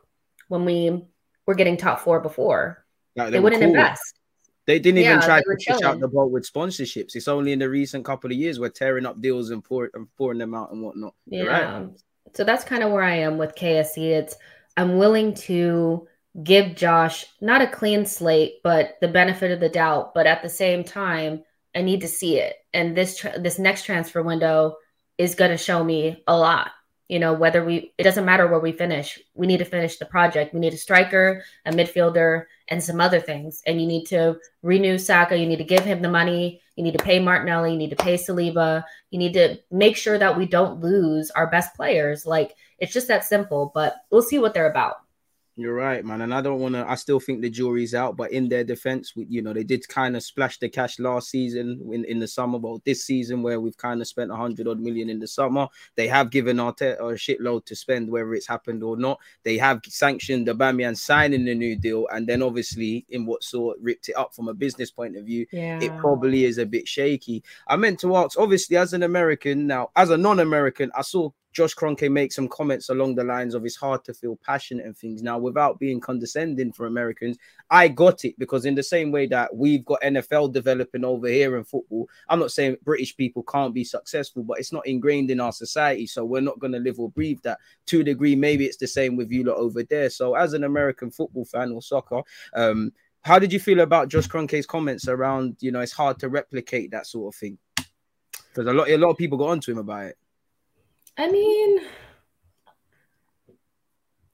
Speaker 2: when we were getting top four before. They, they wouldn't cool. invest
Speaker 1: They didn't even
Speaker 2: Yeah,
Speaker 1: try to push out the boat with sponsorships. It's only in the recent couple of years we're tearing up deals and, pour, and pouring them out and whatnot.
Speaker 2: Yeah.
Speaker 1: right.
Speaker 2: So that's kind of where I am with KSE. It's I'm willing to give Josh not a clean slate, but the benefit of the doubt. But at the same time, I need to see it. And this tra- this next transfer window is going to show me a lot. You know, whether we it doesn't matter where we finish. We need to finish the project. We need a striker, a midfielder, and some other things. And you need to renew Saka. You need to give him the money. You need to pay Martinelli. You need to pay Saliba. You need to make sure that we don't lose our best players. Like it's just that simple. But we'll see what they're about.
Speaker 1: You're right, man. And I don't want to, I still think the jury's out, but in their defense, we, you know, they did kind of splash the cash last season in, in the summer. But this season, where we've kind of spent a hundred odd million in the summer, they have given Arteta a shitload to spend, whether it's happened or not. They have sanctioned Aubameyang signing the new deal. And then obviously, in what sort ripped it up from a business point of view,
Speaker 2: Yeah.
Speaker 1: it probably is a bit shaky. I meant to ask, obviously, as an American, now as a non-American, I saw Josh Kroenke makes some comments along the lines of it's hard to feel passionate and things. Now, without being condescending for Americans, I got it because in the same way that we've got NFL developing over here in football, I'm not saying British people can't be successful, but it's not ingrained in our society. So we're not going to live or breathe that. To a degree, maybe it's the same with you lot over there. So as an American football fan or soccer, um, how did you feel about Josh Kroenke's comments around, you know, it's hard to replicate that sort of thing? Because a lot, a lot of people got onto him about it.
Speaker 2: I mean,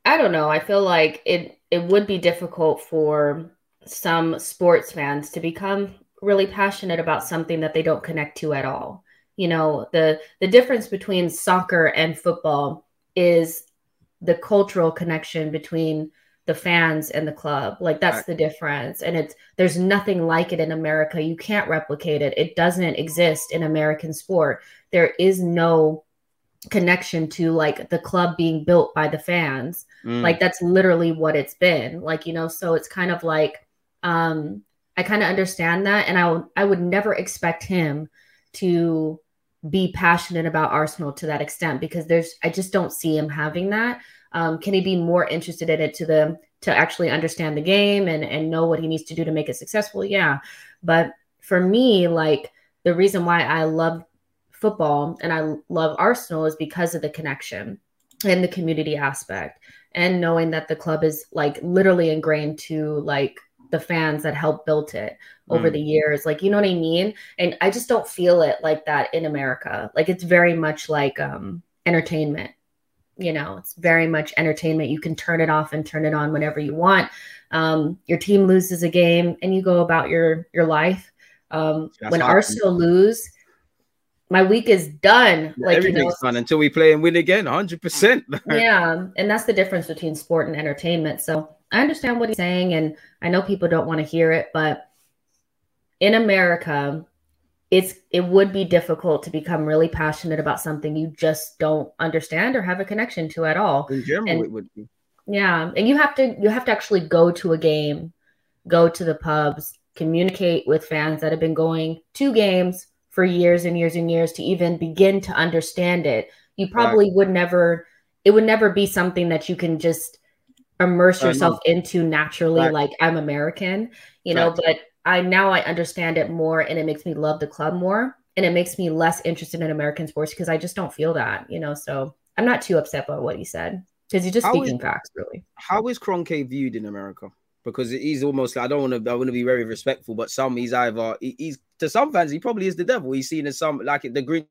Speaker 2: I don't know. I feel like it it would be difficult for some sports fans to become really passionate about something that they don't connect to at all. You know, the the difference between soccer and football is the cultural connection between the fans and the club. Like that's the difference. And it's there's nothing like it in America. You can't replicate it. It doesn't exist in American sport. There is no connection to like the club being built by the fans.
Speaker 1: Mm.
Speaker 2: like that's literally what it's been. Like you know so it's kind of like um i kind of understand that and i i would never expect him to be passionate about arsenal to that extent because there's i just don't see him having that. Um can he be more interested in it to the to actually understand the game and and know what he needs to do to make it successful? Yeah. But for me like the reason why i love football and i love arsenal is because of the connection and the community aspect and knowing that the club is like literally ingrained to like the fans that helped build it over
Speaker 1: Mm.
Speaker 2: the years. Like you know what i mean? And i just don't feel it like that in america. Like it's very much like um entertainment you know? It's very much entertainment. You can turn it off and turn it on whenever you want. Um your team loses a game and you go about your your life. Um
Speaker 1: That's
Speaker 2: when arsenal lose my week is done like you know
Speaker 1: Everything's fun until we play and win again, 100%. [laughs]
Speaker 2: yeah and that's the difference between sport and entertainment so i understand what he's saying and i know people don't want to hear it but in america it's it would be difficult to become really passionate about something you just don't understand or have a connection to at all
Speaker 1: In general,
Speaker 2: And-
Speaker 1: it would be.
Speaker 2: yeah and you have to you have to actually go to a game go to the pubs communicate with fans that have been going to games for years and years and years to even begin to understand it you probably would never it would never be something that you can just immerse yourself into naturally
Speaker 1: Right.
Speaker 2: like i'm american you know
Speaker 1: Right.
Speaker 2: but i now i understand it more and it makes me love the club more and it makes me less interested in american sports because i just don't feel that you know so i'm not too upset about what he said because he's just
Speaker 1: How is-
Speaker 2: speaking facts really
Speaker 1: How is Kroenke viewed in America? Because he's almost I don't want to. I want to be very respectful, but some he's either he- he's to some fans he probably is the devil. He's seen as some like the green.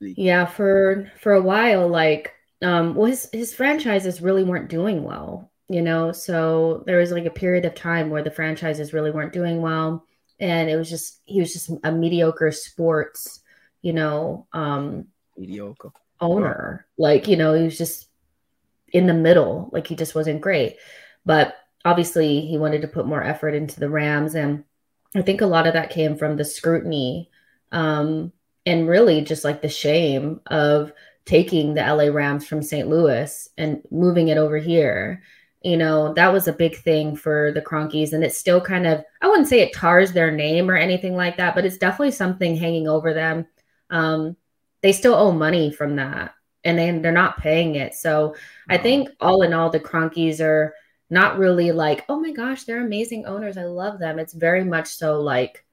Speaker 2: Yeah, for for a while, like, um, well, his his franchises really weren't doing well, you know. So there was like a period of time where the franchises really weren't doing well, and it was just he was just a mediocre sports, you know, um,
Speaker 1: mediocre.
Speaker 2: owner. Like, you know, he was just in the middle. Like he just wasn't great. But obviously he wanted to put more effort into the Rams. And I think a lot of that came from the scrutiny um, and really just like the shame of taking the LA Rams from St. Louis and moving it over here. You know, that was a big thing for the Kroenkes. And it's still kind of, I wouldn't say it tars their name or anything like that, but it's definitely something hanging over them. Um, they still owe money from that and then they're not paying it. So I think all in all, the Kroenkes are not really like, oh my gosh, they're amazing owners. I love them. It's very much so like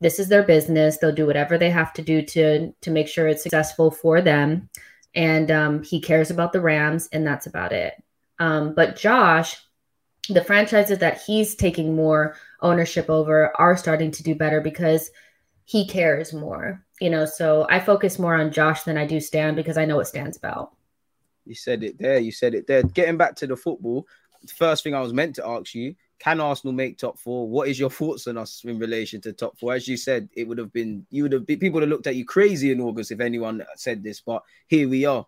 Speaker 2: this is their business. They'll do whatever they have to do to to make sure it's successful for them. And um, he cares about the Rams, and that's about it. Um, but Josh, the franchises that he's taking more ownership over are starting to do better because he cares more. You know, so I focus more on Josh than I do Stan because I know what Stan's about.
Speaker 1: You said it there. You said it there. Getting back to the football, first thing I was meant to ask you: Can Arsenal make top four? What is your [laughs] thoughts on us in relation to top four? As you said, it would have been you would have been, people would have looked at you crazy in August if anyone said this, but here we are.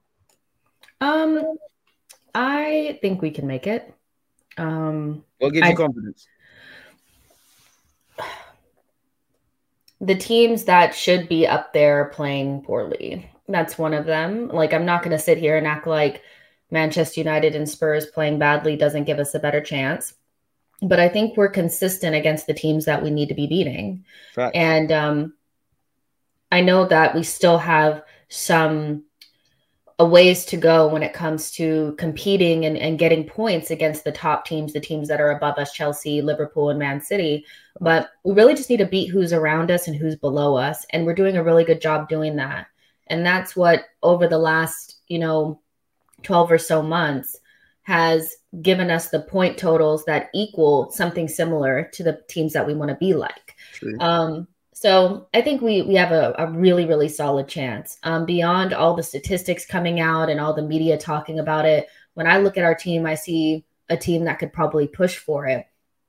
Speaker 2: Um, I think we can make it. Um,
Speaker 1: what gives I, you confidence? [sighs]
Speaker 2: The teams that should be up there playing poorly. That's one of them. Like, I'm not going to sit here and act like Manchester United and Spurs playing badly doesn't give us a better chance. But I think we're consistent against the teams that we need to be beating. Right. And um, I know that we still have some a ways to go when it comes to competing and, and getting points against the top teams, the teams that are above us, Chelsea, Liverpool, and Man City. But we really just need to beat who's around us and who's below us. And we're doing a really good job doing that. And that's what over the last, you know, 12 or so months has given us the point totals that equal something similar to the teams that we want to be like. Um, so I think we we have a, a really really solid chance. Um, beyond all the statistics coming out and all the media talking about it, when I look at our team, I see a team that could probably push for it.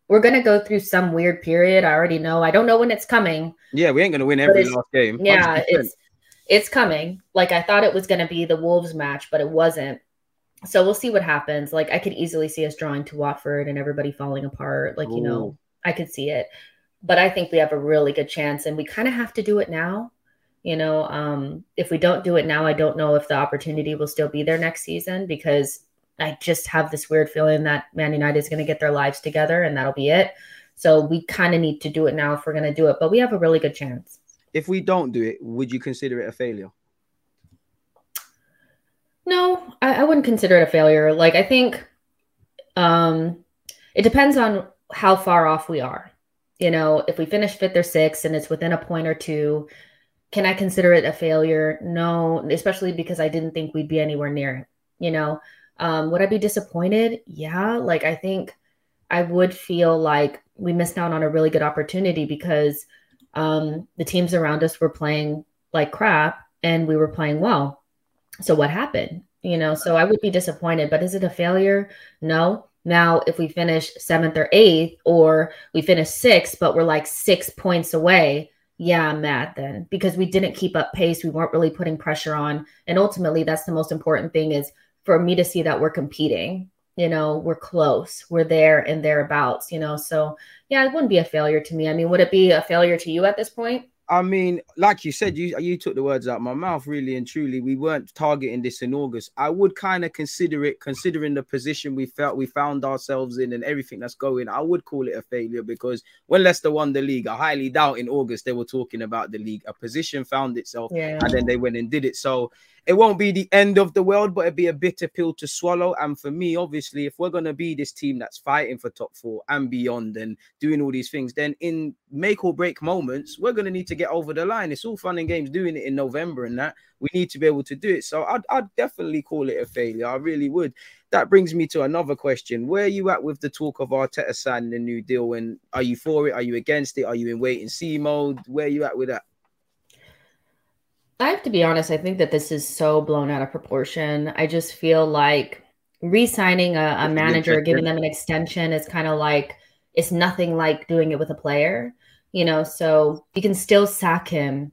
Speaker 2: We're gonna go through some weird period. I already know. I don't know when it's coming.
Speaker 1: Yeah, we ain't gonna win every last game.
Speaker 2: 100%. Yeah, it's it's coming. Like I thought it was going to be the Wolves match, but it wasn't. So we'll see what happens. Like I could easily see us drawing to Watford and everybody falling apart. Like, Ooh. you know, I could see it. But I think we have a really good chance and we kind of have to do it now. You know, um, if we don't do it now, I don't know if the opportunity will still be there next season because I just have this weird feeling that Man United is going to get their lives together and that'll be it. So we kind of need to do it now if we're going to do it, but we have a really good chance
Speaker 1: if we don't do it, would you consider it a failure?
Speaker 2: No, I, I wouldn't consider it a failure. Like I think um it depends on how far off we are. You know, if we finish fifth or sixth and it's within a point or two, can I consider it a failure? No, especially because I didn't think we'd be anywhere near it. You know, um, would I be disappointed? Yeah. Like I think I would feel like we missed out on a really good opportunity because um, the teams around us were playing like crap and we were playing well. So what happened? You know, so I would be disappointed, but is it a failure? No. Now, if we finish seventh or eighth, or we finish sixth, but we're like six points away, yeah, I'm mad then because we didn't keep up pace. We weren't really putting pressure on. And ultimately, that's the most important thing is for me to see that we're competing you know we're close we're there and thereabouts you know so yeah it wouldn't be a failure to me i mean would it be a failure to you at this point
Speaker 1: I mean, like you said, you you took the words out of my mouth. Really and truly, we weren't targeting this in August. I would kind of consider it, considering the position we felt we found ourselves in and everything that's going. I would call it a failure because when Leicester won the league, I highly doubt in August they were talking about the league. A position found itself, yeah. and then they went and did it. So it won't be the end of the world, but it'd be a bitter pill to swallow. And for me, obviously, if we're gonna be this team that's fighting for top four and beyond and doing all these things, then in make or break moments, we're gonna need to get over the line. It's all fun and games doing it in November and that. We need to be able to do it. So I'd, I'd definitely call it a failure. I really would. That brings me to another question. Where are you at with the talk of Arteta signing the new deal? And are you for it? Are you against it? Are you in wait and see mode? Where are you at with that?
Speaker 2: I have to be honest, I think that this is so blown out of proportion. I just feel like re-signing a, a manager, giving them an extension is kind of like it's nothing like doing it with a player, you know. So you can still sack him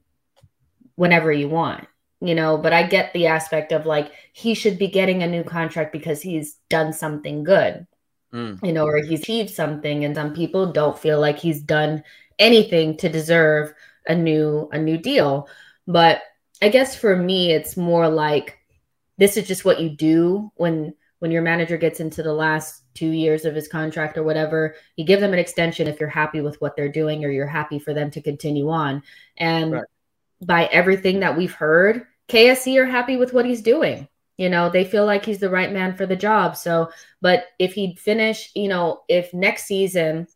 Speaker 2: whenever you want, you know. But I get the aspect of like he should be getting a new contract because he's done something good, mm. you know, or he's achieved something. And some people don't feel like he's done anything to deserve a new a new deal. But I guess for me, it's more like this is just what you do when when your manager gets into the last two years of his contract or whatever. You give them an extension if you're happy with what they're doing or you're happy for them to continue on. And right. by everything that we've heard, KSE are happy with what he's doing. You know, they feel like he's the right man for the job. So, but if he'd finish, you know, if next season,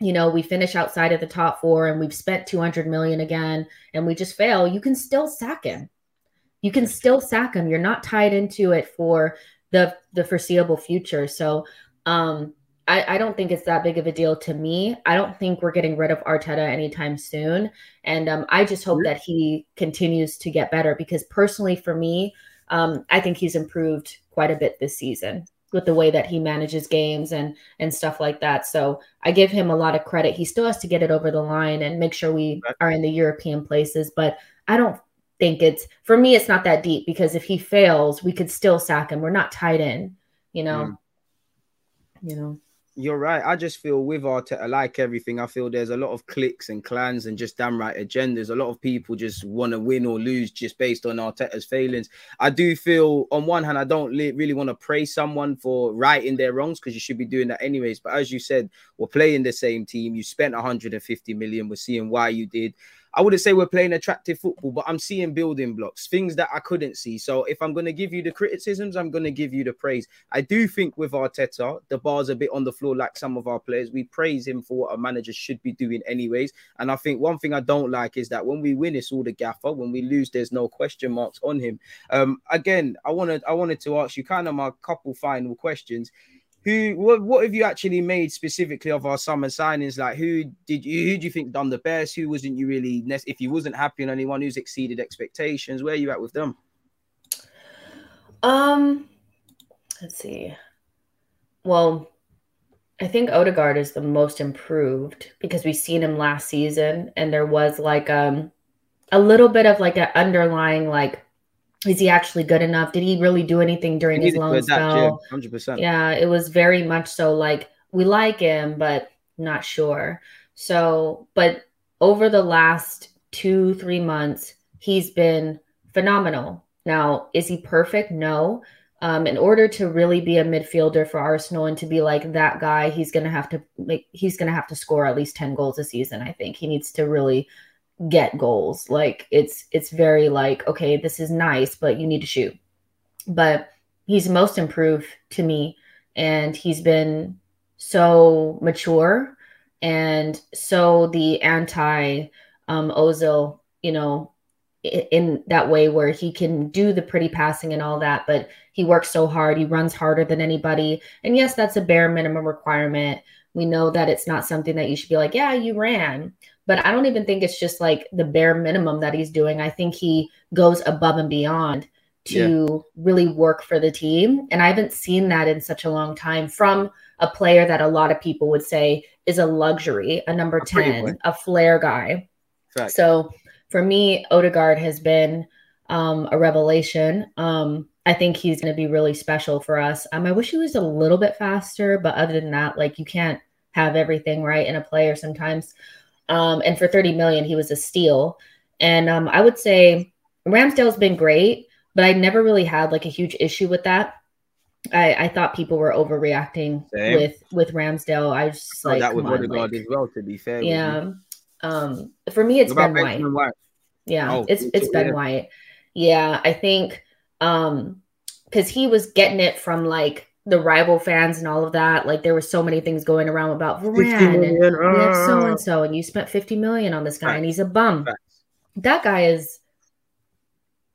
Speaker 2: you know, we finish outside of the top four and we've spent 200 million again and we just fail, you can still sack him. You can still sack him. You're not tied into it for the the foreseeable future. So, um, I, I, don't think it's that big of a deal to me. I don't think we're getting rid of Arteta anytime soon. And um, I just hope that he continues to get better because personally, for me, um, I think he's improved quite a bit this season with the way that he manages games and and stuff like that. So I give him a lot of credit. He still has to get it over the line and make sure we are in the European places. But I don't think it's for me. It's not that deep because if he fails, we could still sack him. We're not tied in. You know. Mm. You know.
Speaker 1: You're right. I just feel with Arteta, like everything, I feel there's a lot of cliques and clans and just damn right agendas. A lot of people just want to win or lose just based on Arteta's failings. I do feel, on one hand, I don't really want to praise someone for righting their wrongs because you should be doing that anyways. But as you said, we're playing the same team. You spent 150 million. We're seeing why you did. I wouldn't say we're playing attractive football, but I'm seeing building blocks, things that I couldn't see. So if I'm going to give you the criticisms, I'm going to give you the praise. I do think with Arteta, the bar's a bit on the floor like some of our players. We praise him for what a manager should be doing, anyways. And I think one thing I don't like is that when we win, it's all the gaffer. When we lose, there's no question marks on him. Um, again, I wanted I wanted to ask you kind of my couple final questions who what, what have you actually made specifically of our summer signings? Like who did you who do you think done the best? Who wasn't you really if you wasn't happy on anyone who's exceeded expectations? Where are you at with them?
Speaker 2: Um let's see. Well, I think Odegaard is the most improved because we've seen him last season and there was like um a little bit of like an underlying like is he actually good enough? Did he really do anything during his loan spell?
Speaker 1: Hundred percent.
Speaker 2: Yeah, it was very much so. Like we like him, but not sure. So, but over the last two three months, he's been phenomenal. Now, is he perfect? No. Um, in order to really be a midfielder for Arsenal and to be like that guy, he's gonna have to make he's gonna have to score at least 10 goals a season. I think he needs to really get goals. Like it's it's very like, okay, this is nice, but you need to shoot. But he's most improved to me and he's been so mature and so the anti um Ozil, you know, in that way where he can do the pretty passing and all that, but he works so hard. He runs harder than anybody. And yes, that's a bare minimum requirement. We know that it's not something that you should be like, yeah, you ran. But I don't even think it's just like the bare minimum that he's doing. I think he goes above and beyond to yeah. really work for the team. And I haven't seen that in such a long time from a player that a lot of people would say is a luxury, a number a 10, a flair guy. Fact. So for me, Odegaard has been um, a revelation. Um, I think he's going to be really special for us. Um, I wish he was a little bit faster, but other than that, like you can't have everything right in a player sometimes. Um, and for 30 million, he was a steal. And um, I would say Ramsdale's been great, but I never really had like a huge issue with that. I, I thought people were overreacting Same. with with Ramsdale. I was just like
Speaker 1: that with Odegaard like, as well. To be fair,
Speaker 2: yeah. Um, for me, it's Ben White. White. Yeah, oh, it's it's Ben. White. Yeah, I think um because he was getting it from like the rival fans and all of that. Like there were so many things going around about and so and so, and you spent 50 million on this guy right. and he's a bum. Right. That guy is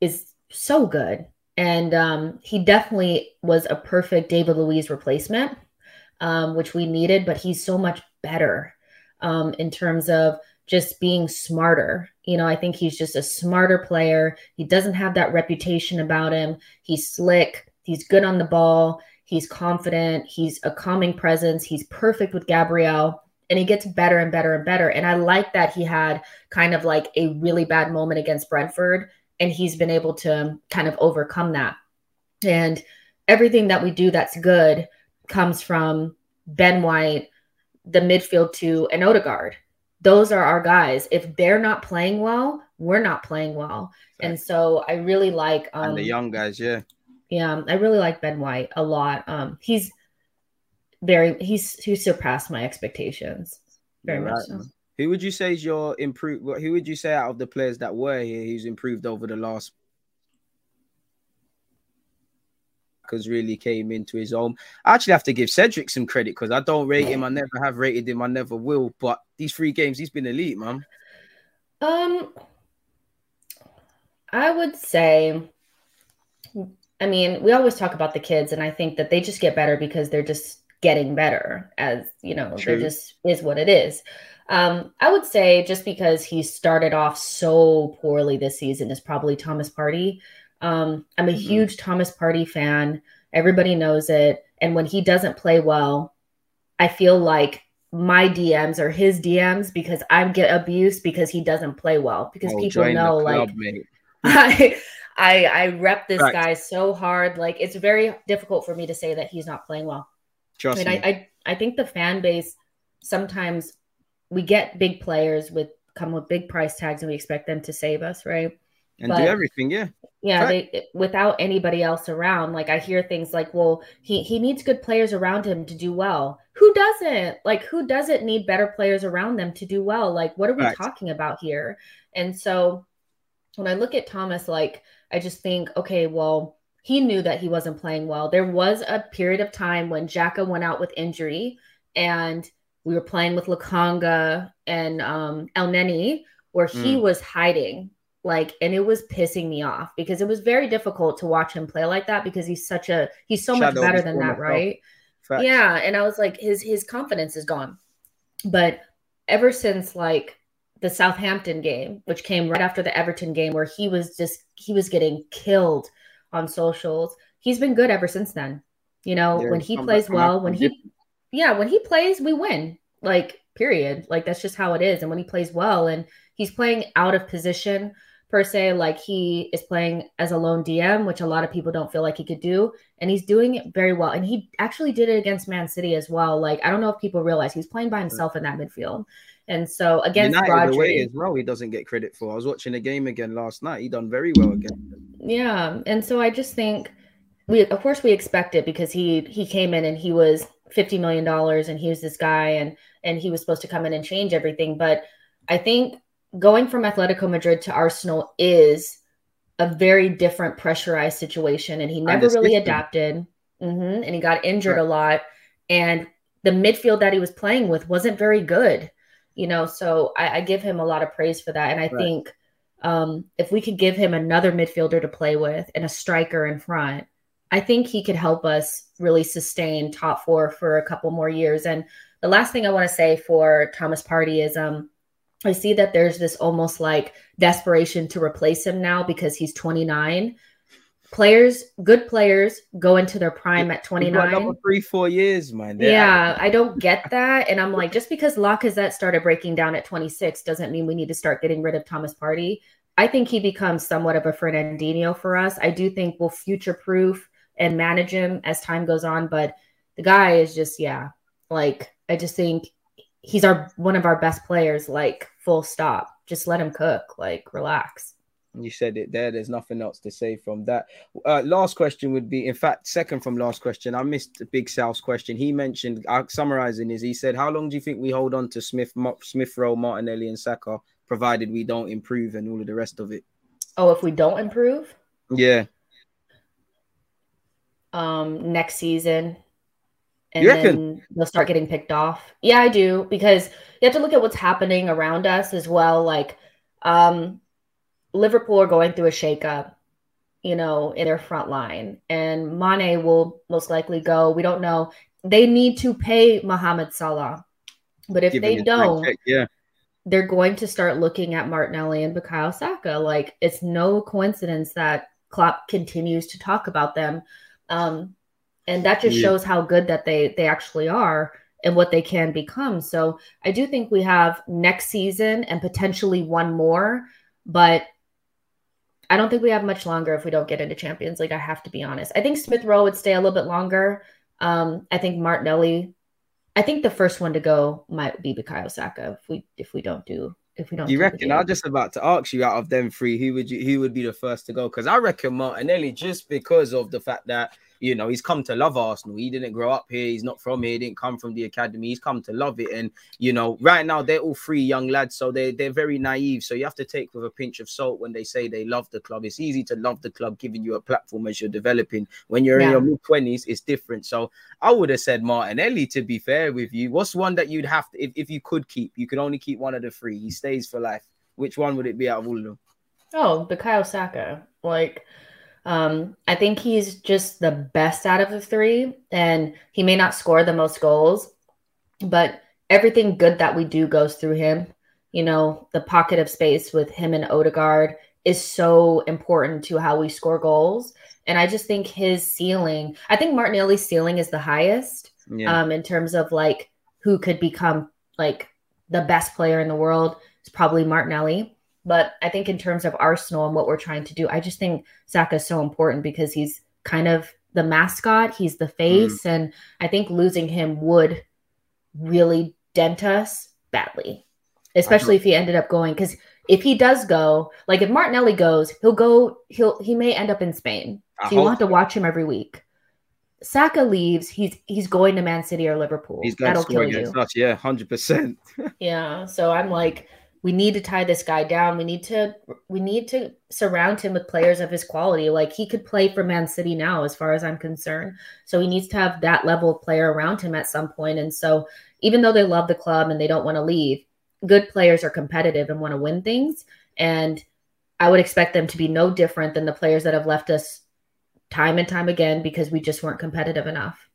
Speaker 2: is so good. And um, he definitely was a perfect David Luiz replacement, um, which we needed, but he's so much better um, in terms of just being smarter. You know, I think he's just a smarter player. He doesn't have that reputation about him. He's slick. He's good on the ball He's confident. He's a calming presence. He's perfect with Gabriel. And he gets better and better and better. And I like that he had kind of like a really bad moment against Brentford. And he's been able to kind of overcome that. And everything that we do that's good comes from Ben White, the midfield two, and Odegaard. Those are our guys. If they're not playing well, we're not playing well. And so I really like
Speaker 1: um, and the um, young guys, yeah.
Speaker 2: Yeah, I really like Ben White a lot. Um, he's very he's he surpassed my expectations very much. So.
Speaker 1: Who would you say is your improved? Who would you say out of the players that were here, who's improved over the last? Because really came into his own. I actually have to give Cedric some credit because I don't rate him. I never have rated him. I never will. But these three games, he's been elite, man.
Speaker 2: Um, I would say, I mean, we always talk about the kids, and I think that they just get better because they're just getting better. As you know,
Speaker 1: True.
Speaker 2: they're just is what it is. Um, I would say just because he started off so poorly this season is probably Thomas Partey. Um, I'm a
Speaker 1: Mhm.
Speaker 2: huge Thomas Partey fan. Everybody knows it. And when he doesn't play well, I feel like my DMs are his DMs because I get abused because he doesn't play well. Because
Speaker 1: Oh,
Speaker 2: people know, like. [laughs] [laughs] I, I, I rep this
Speaker 1: Right.
Speaker 2: guy so hard. Like, it's very difficult for me to say that he's not playing well.
Speaker 1: Trust
Speaker 2: And
Speaker 1: me.
Speaker 2: I, I, I think the fan base sometimes we get big players with come with big price tags and we expect them to save us, right?
Speaker 1: and
Speaker 2: but-
Speaker 1: do everything, yeah.
Speaker 2: Yeah,
Speaker 1: Right.
Speaker 2: they without anybody else around. Like I hear things like, "Well, he he needs good players around him to do well." Who doesn't? Like who doesn't need better players around them to do well? Like what are we
Speaker 1: Facts.
Speaker 2: talking about here? And so when I look at Thomas like I just think, okay, well, he knew that he wasn't playing well. There was a period of time when Xhaka went out with injury and we were playing with Lokonga and um, Elneny where he
Speaker 1: Mm.
Speaker 2: was hiding like and it was pissing me off because it was very difficult to watch him play like that because he's such a he's so
Speaker 1: Shadow
Speaker 2: much better than that right yeah and i was like his his confidence is gone but ever since like the southampton game which came right after the everton game where he was just he was getting killed on socials. He's been good ever since then you know when he plays
Speaker 1: come
Speaker 2: well when he yeah when he plays we win like period. Like that's just how it is. And when he plays well and he's playing out of position per se like he is playing as a lone dm which a lot of people don't feel like he could do and he's doing it very well and he actually did it against man city as well like i don't know if people realize he's playing by mm. himself in that midfield and so against
Speaker 1: United away
Speaker 2: Rodri,
Speaker 1: as well, he doesn't get credit for. I was watching the game again last night. He done very well again.
Speaker 2: Yeah, and so I just think we, of course, we expect it because he he came in and he was fifty million dollars, and he was this guy, and and he was supposed to come in and change everything. But I think going from Atletico Madrid to Arsenal is a very different pressurized situation, and he never really adapted, hmm and he got injured
Speaker 1: Right.
Speaker 2: a lot, and the midfield that he was playing with wasn't very good. You know, so I, I give him a lot of praise for that, and I
Speaker 1: Right.
Speaker 2: think um, if we could give him another midfielder to play with and a striker in front, I think he could help us really sustain top four for a couple more years. And the last thing I want to say for Thomas Partey is um, I see that there's this almost like desperation to replace him now because he's 29. Players, good players, go into their prime at
Speaker 1: He's got
Speaker 2: 29.
Speaker 1: three, four years, man. They're
Speaker 2: Yeah, I don't get that. And I'm like, just because Lacazette started breaking down at 26 doesn't mean we need to start getting rid of Thomas Partey. I think he becomes somewhat of a Fernandinho for us. I do think we'll future proof and manage him as time goes on. But the guy is just, yeah, like, I just think he's our one of our best players, like, full stop. Just let him cook, like, relax.
Speaker 1: You said it there. There's nothing else to say from that. Uh, last question would be, in fact, second from last question. I missed the Big Sal's question. He mentioned, uh, summarizing is, he said, "How long do you think we hold on to Smith, Mo- Smith Rowe, Martinelli, and Saka, provided we don't improve and all of the rest of it?"
Speaker 2: Oh, if we don't improve,
Speaker 1: Yeah,
Speaker 2: um next season and then they'll start getting picked off. Yeah, I do because you have to look at what's happening around us as well. Like um Liverpool are going through a shakeup, you know, in their front line, and Mane will most likely go. We don't know. They need to pay Mohamed Salah, but if they don't,
Speaker 1: check, yeah,
Speaker 2: they're going to start looking at Martinelli and Bukayo Saka. Like it's no coincidence that Klopp continues to talk about them, um, and that just
Speaker 1: Yeah.
Speaker 2: shows how good that they they actually are and what they can become. So I do think we have next season and potentially one more, but I don't think we have much longer if we don't get into Champions League. I have to be honest. I think Smith Rowe would stay a little bit longer. Um, I think Martinelli. I think the first one to go might be Bukayo Saka if we if we don't do if we don't.
Speaker 1: you
Speaker 2: do
Speaker 1: reckon? I'm just about to ask you, out of them three, who would you who would be the first to go? Because I reckon Martinelli, just because of the fact that you know, he's come to love Arsenal. He didn't grow up here. He's not from here. He didn't come from the academy. He's come to love it. And you know, right now they're all three young lads, so they're, they're very naive. So you have to take with a pinch of salt when they say they love the club. It's easy to love the club, giving you a platform as you're developing. When you're yeah. in your mid twenties, it's different. So I would have said Martinelli. To be fair with you, what's one that you'd have to if, if you could keep? You could only keep one of the three. He stays for life. Which one would it be out of all of them?
Speaker 2: Oh, Bukayo Saka. Like, um, I think he's just the best out of the three, and he may not score the most goals, but everything good that we do goes through him. You know, the pocket of space with him and Odegaard is so important to how we score goals. And I just think his ceiling, I think Martinelli's ceiling is the highest yeah. um, in terms of like who could become like the best player in the world. It's probably Martinelli. But I think in terms of Arsenal and what we're trying to do, I just think Saka is so important because he's kind of the mascot, he's the face, mm. and I think losing him would really dent us badly, especially if he ended up going. Because if he does go, like if Martinelli goes, he'll go. He'll he may end up in Spain. So you will have to watch him every week. Saka leaves, he's he's going to Man City or Liverpool.
Speaker 1: He's going That'll to score against us, yeah, hundred percent. [laughs]
Speaker 2: Yeah, so I'm like, we need to tie this guy down. We need to we need to surround him with players of his quality. Like he could play for Man City now, as far as I'm concerned. So he needs to have that level of player around him at some point. And so even though they love the club and they don't want to leave, good players are competitive and want to win things. And I would expect them to be no different than the players that have left us time and time again because we just weren't competitive enough.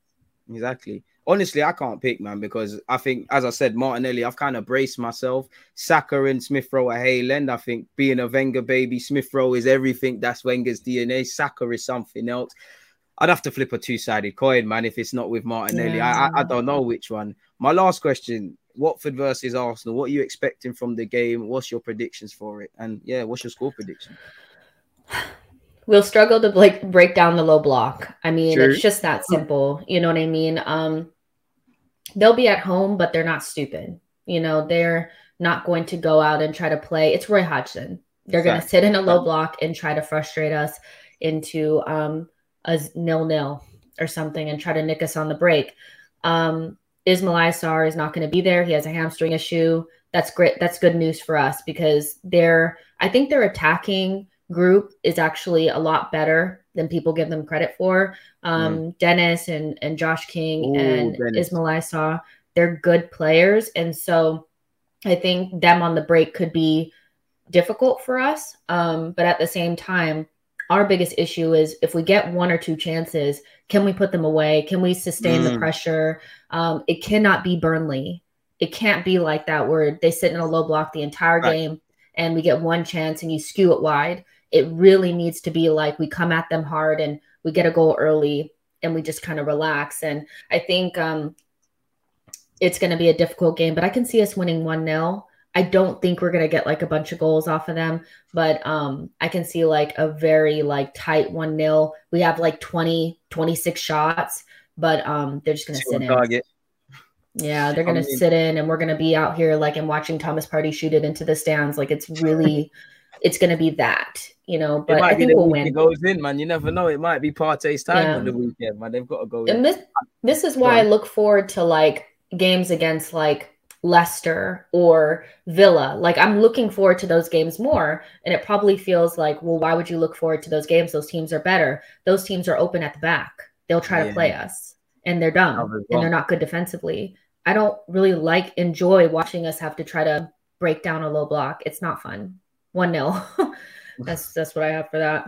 Speaker 1: Exactly. Honestly, I can't pick, man, because I think, as I said, Martinelli, I've kind of braced myself. Saka and Smith Rowe are Hale End. I think being a Wenger baby, Smith Rowe is everything. That's Wenger's DNA. Saka is something else. I'd have to flip a two sided coin, man, if it's not with Martinelli. Yeah. I, I, I don't know which one. My last question Watford versus Arsenal. What are you expecting from the game? What's your predictions for it? And yeah, what's your score prediction? [sighs]
Speaker 2: we'll struggle to like break down the low block. I mean, sure. it's just that simple. You know what I mean? Um, they'll be at home, but they're not stupid. You know, they're not going to go out and try to play. It's Roy Hodgson. They're going to sit in a low block and try to frustrate us into um, a nil nil or something and try to nick us on the break. Um, Ismaila Sarr is not going to be there. He has a hamstring issue. That's great. That's good news for us because they're, I think they're attacking group is actually a lot better than people give them credit for. Um, mm. Dennis and, and Josh King Ooh, and Dennis. Ismaila Sarr, they're good players. And so I think them on the break could be difficult for us. Um, but at the same time, our biggest issue is if we get one or two chances, can we put them away? Can we sustain mm. the pressure? Um, it cannot be Burnley. It can't be like that where they sit in a low block the entire right. game and we get one chance and you skew it wide it really needs to be like we come at them hard and we get a goal early and we just kind of relax. And I think um, it's going to be a difficult game, but I can see us winning 1 0. I don't think we're going to get like a bunch of goals off of them, but um, I can see like a very like tight 1 0. We have like 20, 26 shots, but um, they're just going to sit in. Target. Yeah, they're going to sit in and we're going to be out here like and watching Thomas Partey shoot it into the stands. Like it's really it's going to be that, you know. But I think we'll win.
Speaker 1: It goes in, man. You never know. It might be Partey's time yeah. on the weekend, man. They've got to go.
Speaker 2: And this, this is why I look forward to like games against like Leicester or Villa. Like I'm looking forward to those games more. And it probably feels like, well, why would you look forward to those games? Those teams are better. Those teams are open at the back. They'll try yeah. to play us and they're dumb and they're not good defensively. I don't really like enjoy watching us have to try to break down a low block. It's not fun one 0 [laughs] That's that's what I have for that.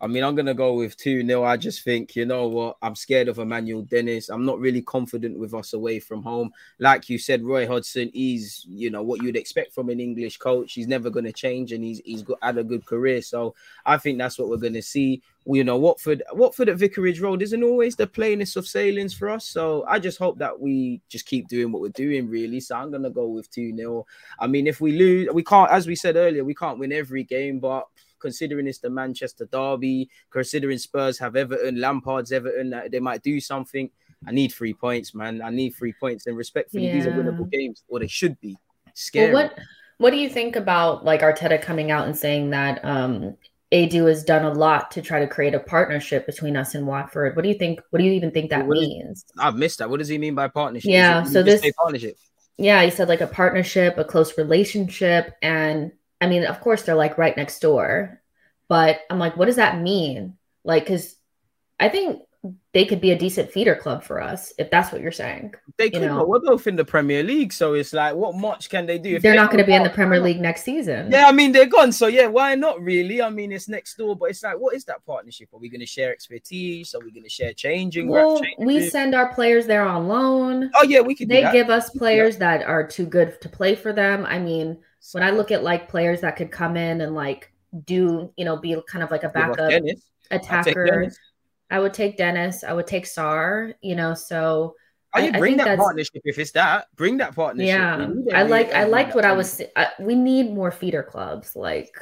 Speaker 1: I mean, I'm gonna go with 2 0. I just think, you know what, I'm scared of Emmanuel Dennis. I'm not really confident with us away from home. Like you said, Roy Hodgson, he's, you know, what you'd expect from an English coach. He's never gonna change and he's he's got had a good career. So I think that's what we're gonna see. You know, Watford, Watford at Vicarage Road isn't always the plainest of sailings for us. So I just hope that we just keep doing what we're doing, really. So I'm gonna go with 2 0. I mean, if we lose, we can't, as we said earlier, we can't win every game, but considering it's the Manchester Derby, considering Spurs have Everton, Lampard's Everton, that they might do something. I need three points, man. I need three points. And respectfully, yeah. these are winnable games, or they should be. Scary.
Speaker 2: Well, what What do you think about like Arteta coming out and saying that um, Edu has done a lot to try to create a partnership between us and Watford. What do you think? What do you even think that
Speaker 1: What is-
Speaker 2: means?
Speaker 1: I've missed that. What does he mean by partnership?
Speaker 2: Yeah,
Speaker 1: it-
Speaker 2: so this-
Speaker 1: partnership.
Speaker 2: Yeah, he said like a partnership, a close relationship. And I mean, of course, they're like right next door. But I'm like, what does that mean? Like, because I think they could be a decent feeder club for us if that's what you're saying.
Speaker 1: They
Speaker 2: you
Speaker 1: could,
Speaker 2: know.
Speaker 1: we're both in the Premier League, so it's like, what much can they do? If
Speaker 2: They're
Speaker 1: they
Speaker 2: not going to be in the Premier? League next season.
Speaker 1: Yeah, I mean they're gone, so yeah, why not? Really, I mean it's next door, but it's like, what is that partnership? Are we going to share expertise? Are we going to share changing?
Speaker 2: Well,
Speaker 1: changing
Speaker 2: we send our players there on loan.
Speaker 1: Oh yeah, we could. do
Speaker 2: They give us players that are too good to play for them. I mean, when I look at like players that could come in and like do, you know, be kind of like a backup
Speaker 1: Dennis. I'll take
Speaker 2: attacker, I would take Dennis. I would take Sarr. You know, so
Speaker 1: Oh,
Speaker 2: I- I
Speaker 1: bring
Speaker 2: think
Speaker 1: that partnership if it's that. Bring that partnership.
Speaker 2: yeah, I like. I liked what I was. I, we need more feeder clubs. Like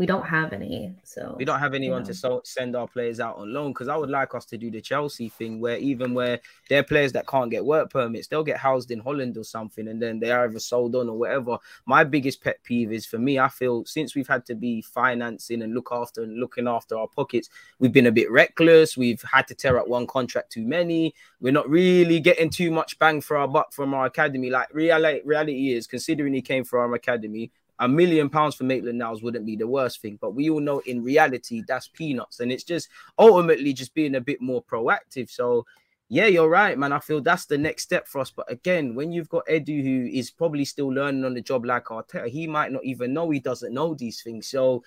Speaker 2: we don't have any. So
Speaker 1: We don't have anyone
Speaker 2: Yeah.
Speaker 1: to so, send our players out on loan because I would like us to do the Chelsea thing where even where they're players that can't get work permits, they'll get housed in Holland or something and then they're either sold on or whatever. My biggest pet peeve is for me, I feel since we've had to be financing and look after and looking after our pockets, we've been a bit reckless. We've had to tear up one contract too many. We're not really getting too much bang for our buck from our academy. Like reality, reality is considering he came from our academy, a million pounds for Maitland Niles wouldn't be the worst thing, but we all know in reality that's peanuts, and it's just ultimately just being a bit more proactive. So, yeah, you're right, man. I feel that's the next step for us. But again, when you've got Edu who is probably still learning on the job like Arteta, he might not even know he doesn't know these things. So,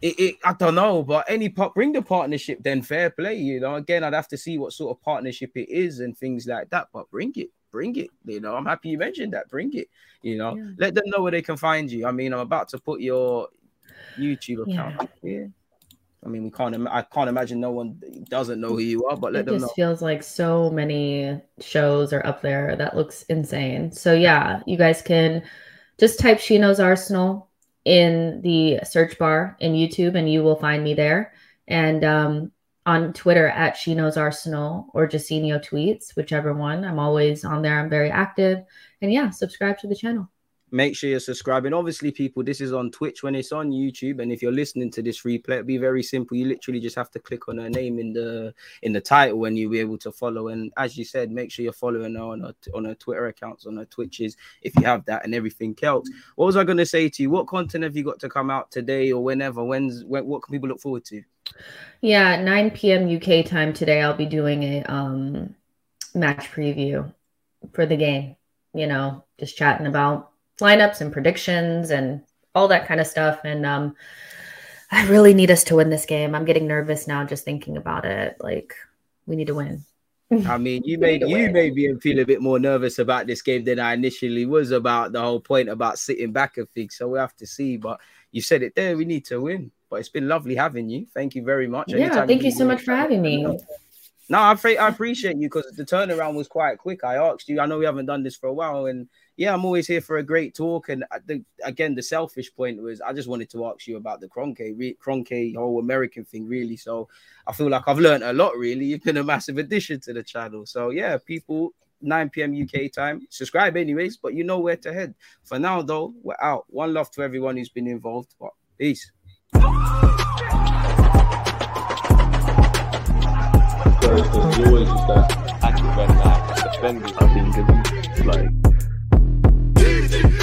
Speaker 1: it, it I don't know, but any part bring the partnership, then fair play. You know, again, I'd have to see what sort of partnership it is and things like that. But bring it, bring it. You know, I'm happy you mentioned that. Bring it. You know,
Speaker 2: Yeah.
Speaker 1: let them know where they can find you. I mean, I'm about to put your YouTube
Speaker 2: Yeah.
Speaker 1: account up here. I mean, we can't. Im- I can't imagine no one doesn't know who you are, but let
Speaker 2: it
Speaker 1: them
Speaker 2: just
Speaker 1: know.
Speaker 2: feels like so many shows are up there. That looks insane. So yeah, you guys can just type She Knows Arsenal in the search bar in YouTube, and you will find me there. And um, on Twitter at She Knows Arsenal or Jacinho tweets, whichever one. I'm always on there. I'm very active. And yeah, subscribe to the channel.
Speaker 1: Make sure you're subscribing. Obviously, people, this is on Twitch when it's on YouTube, and if you're listening to this replay, it'll be very simple. You literally just have to click on her name in the in the title, and you'll be able to follow. And as you said, make sure you're following her on her on her Twitter accounts, on her Twitches, if you have that, and everything else. What was I going to say to you? What content have you got to come out today or whenever? When's when, what can people look forward to?
Speaker 2: Yeah, 9 p.m. UK time today, I'll be doing a um, match preview for the game. You know, just chatting about lineups and predictions and all that kind of stuff. And um, I really need us to win this game. I'm getting nervous now just thinking about it. Like, we need to win.
Speaker 1: I [laughs] mean, you
Speaker 2: We need
Speaker 1: made you
Speaker 2: win.
Speaker 1: made me feel a bit more nervous about this game than I initially was about the whole point about sitting back and things. So we have to see. But you said it there. We need to win. But it's been lovely having you. Thank you very much.
Speaker 2: Yeah,
Speaker 1: Anytime
Speaker 2: thank you
Speaker 1: need
Speaker 2: so much for having me.
Speaker 1: No, I, I appreciate you because the turnaround was quite quick. I asked you. I know we haven't done this for a while, and yeah, I'm always here for a great talk. And uh, I think again, the selfish point was I just wanted to ask you about the Kroenke, re- Kroenke whole American thing, really. So I feel like I've learned a lot. Really, you've been a massive addition to the channel. So yeah, people. 9 p.m. UK time. Subscribe, anyways, but you know where to head. For now, though, we're out. One love to everyone who's been involved. But peace.
Speaker 3: Always just that.
Speaker 4: I think like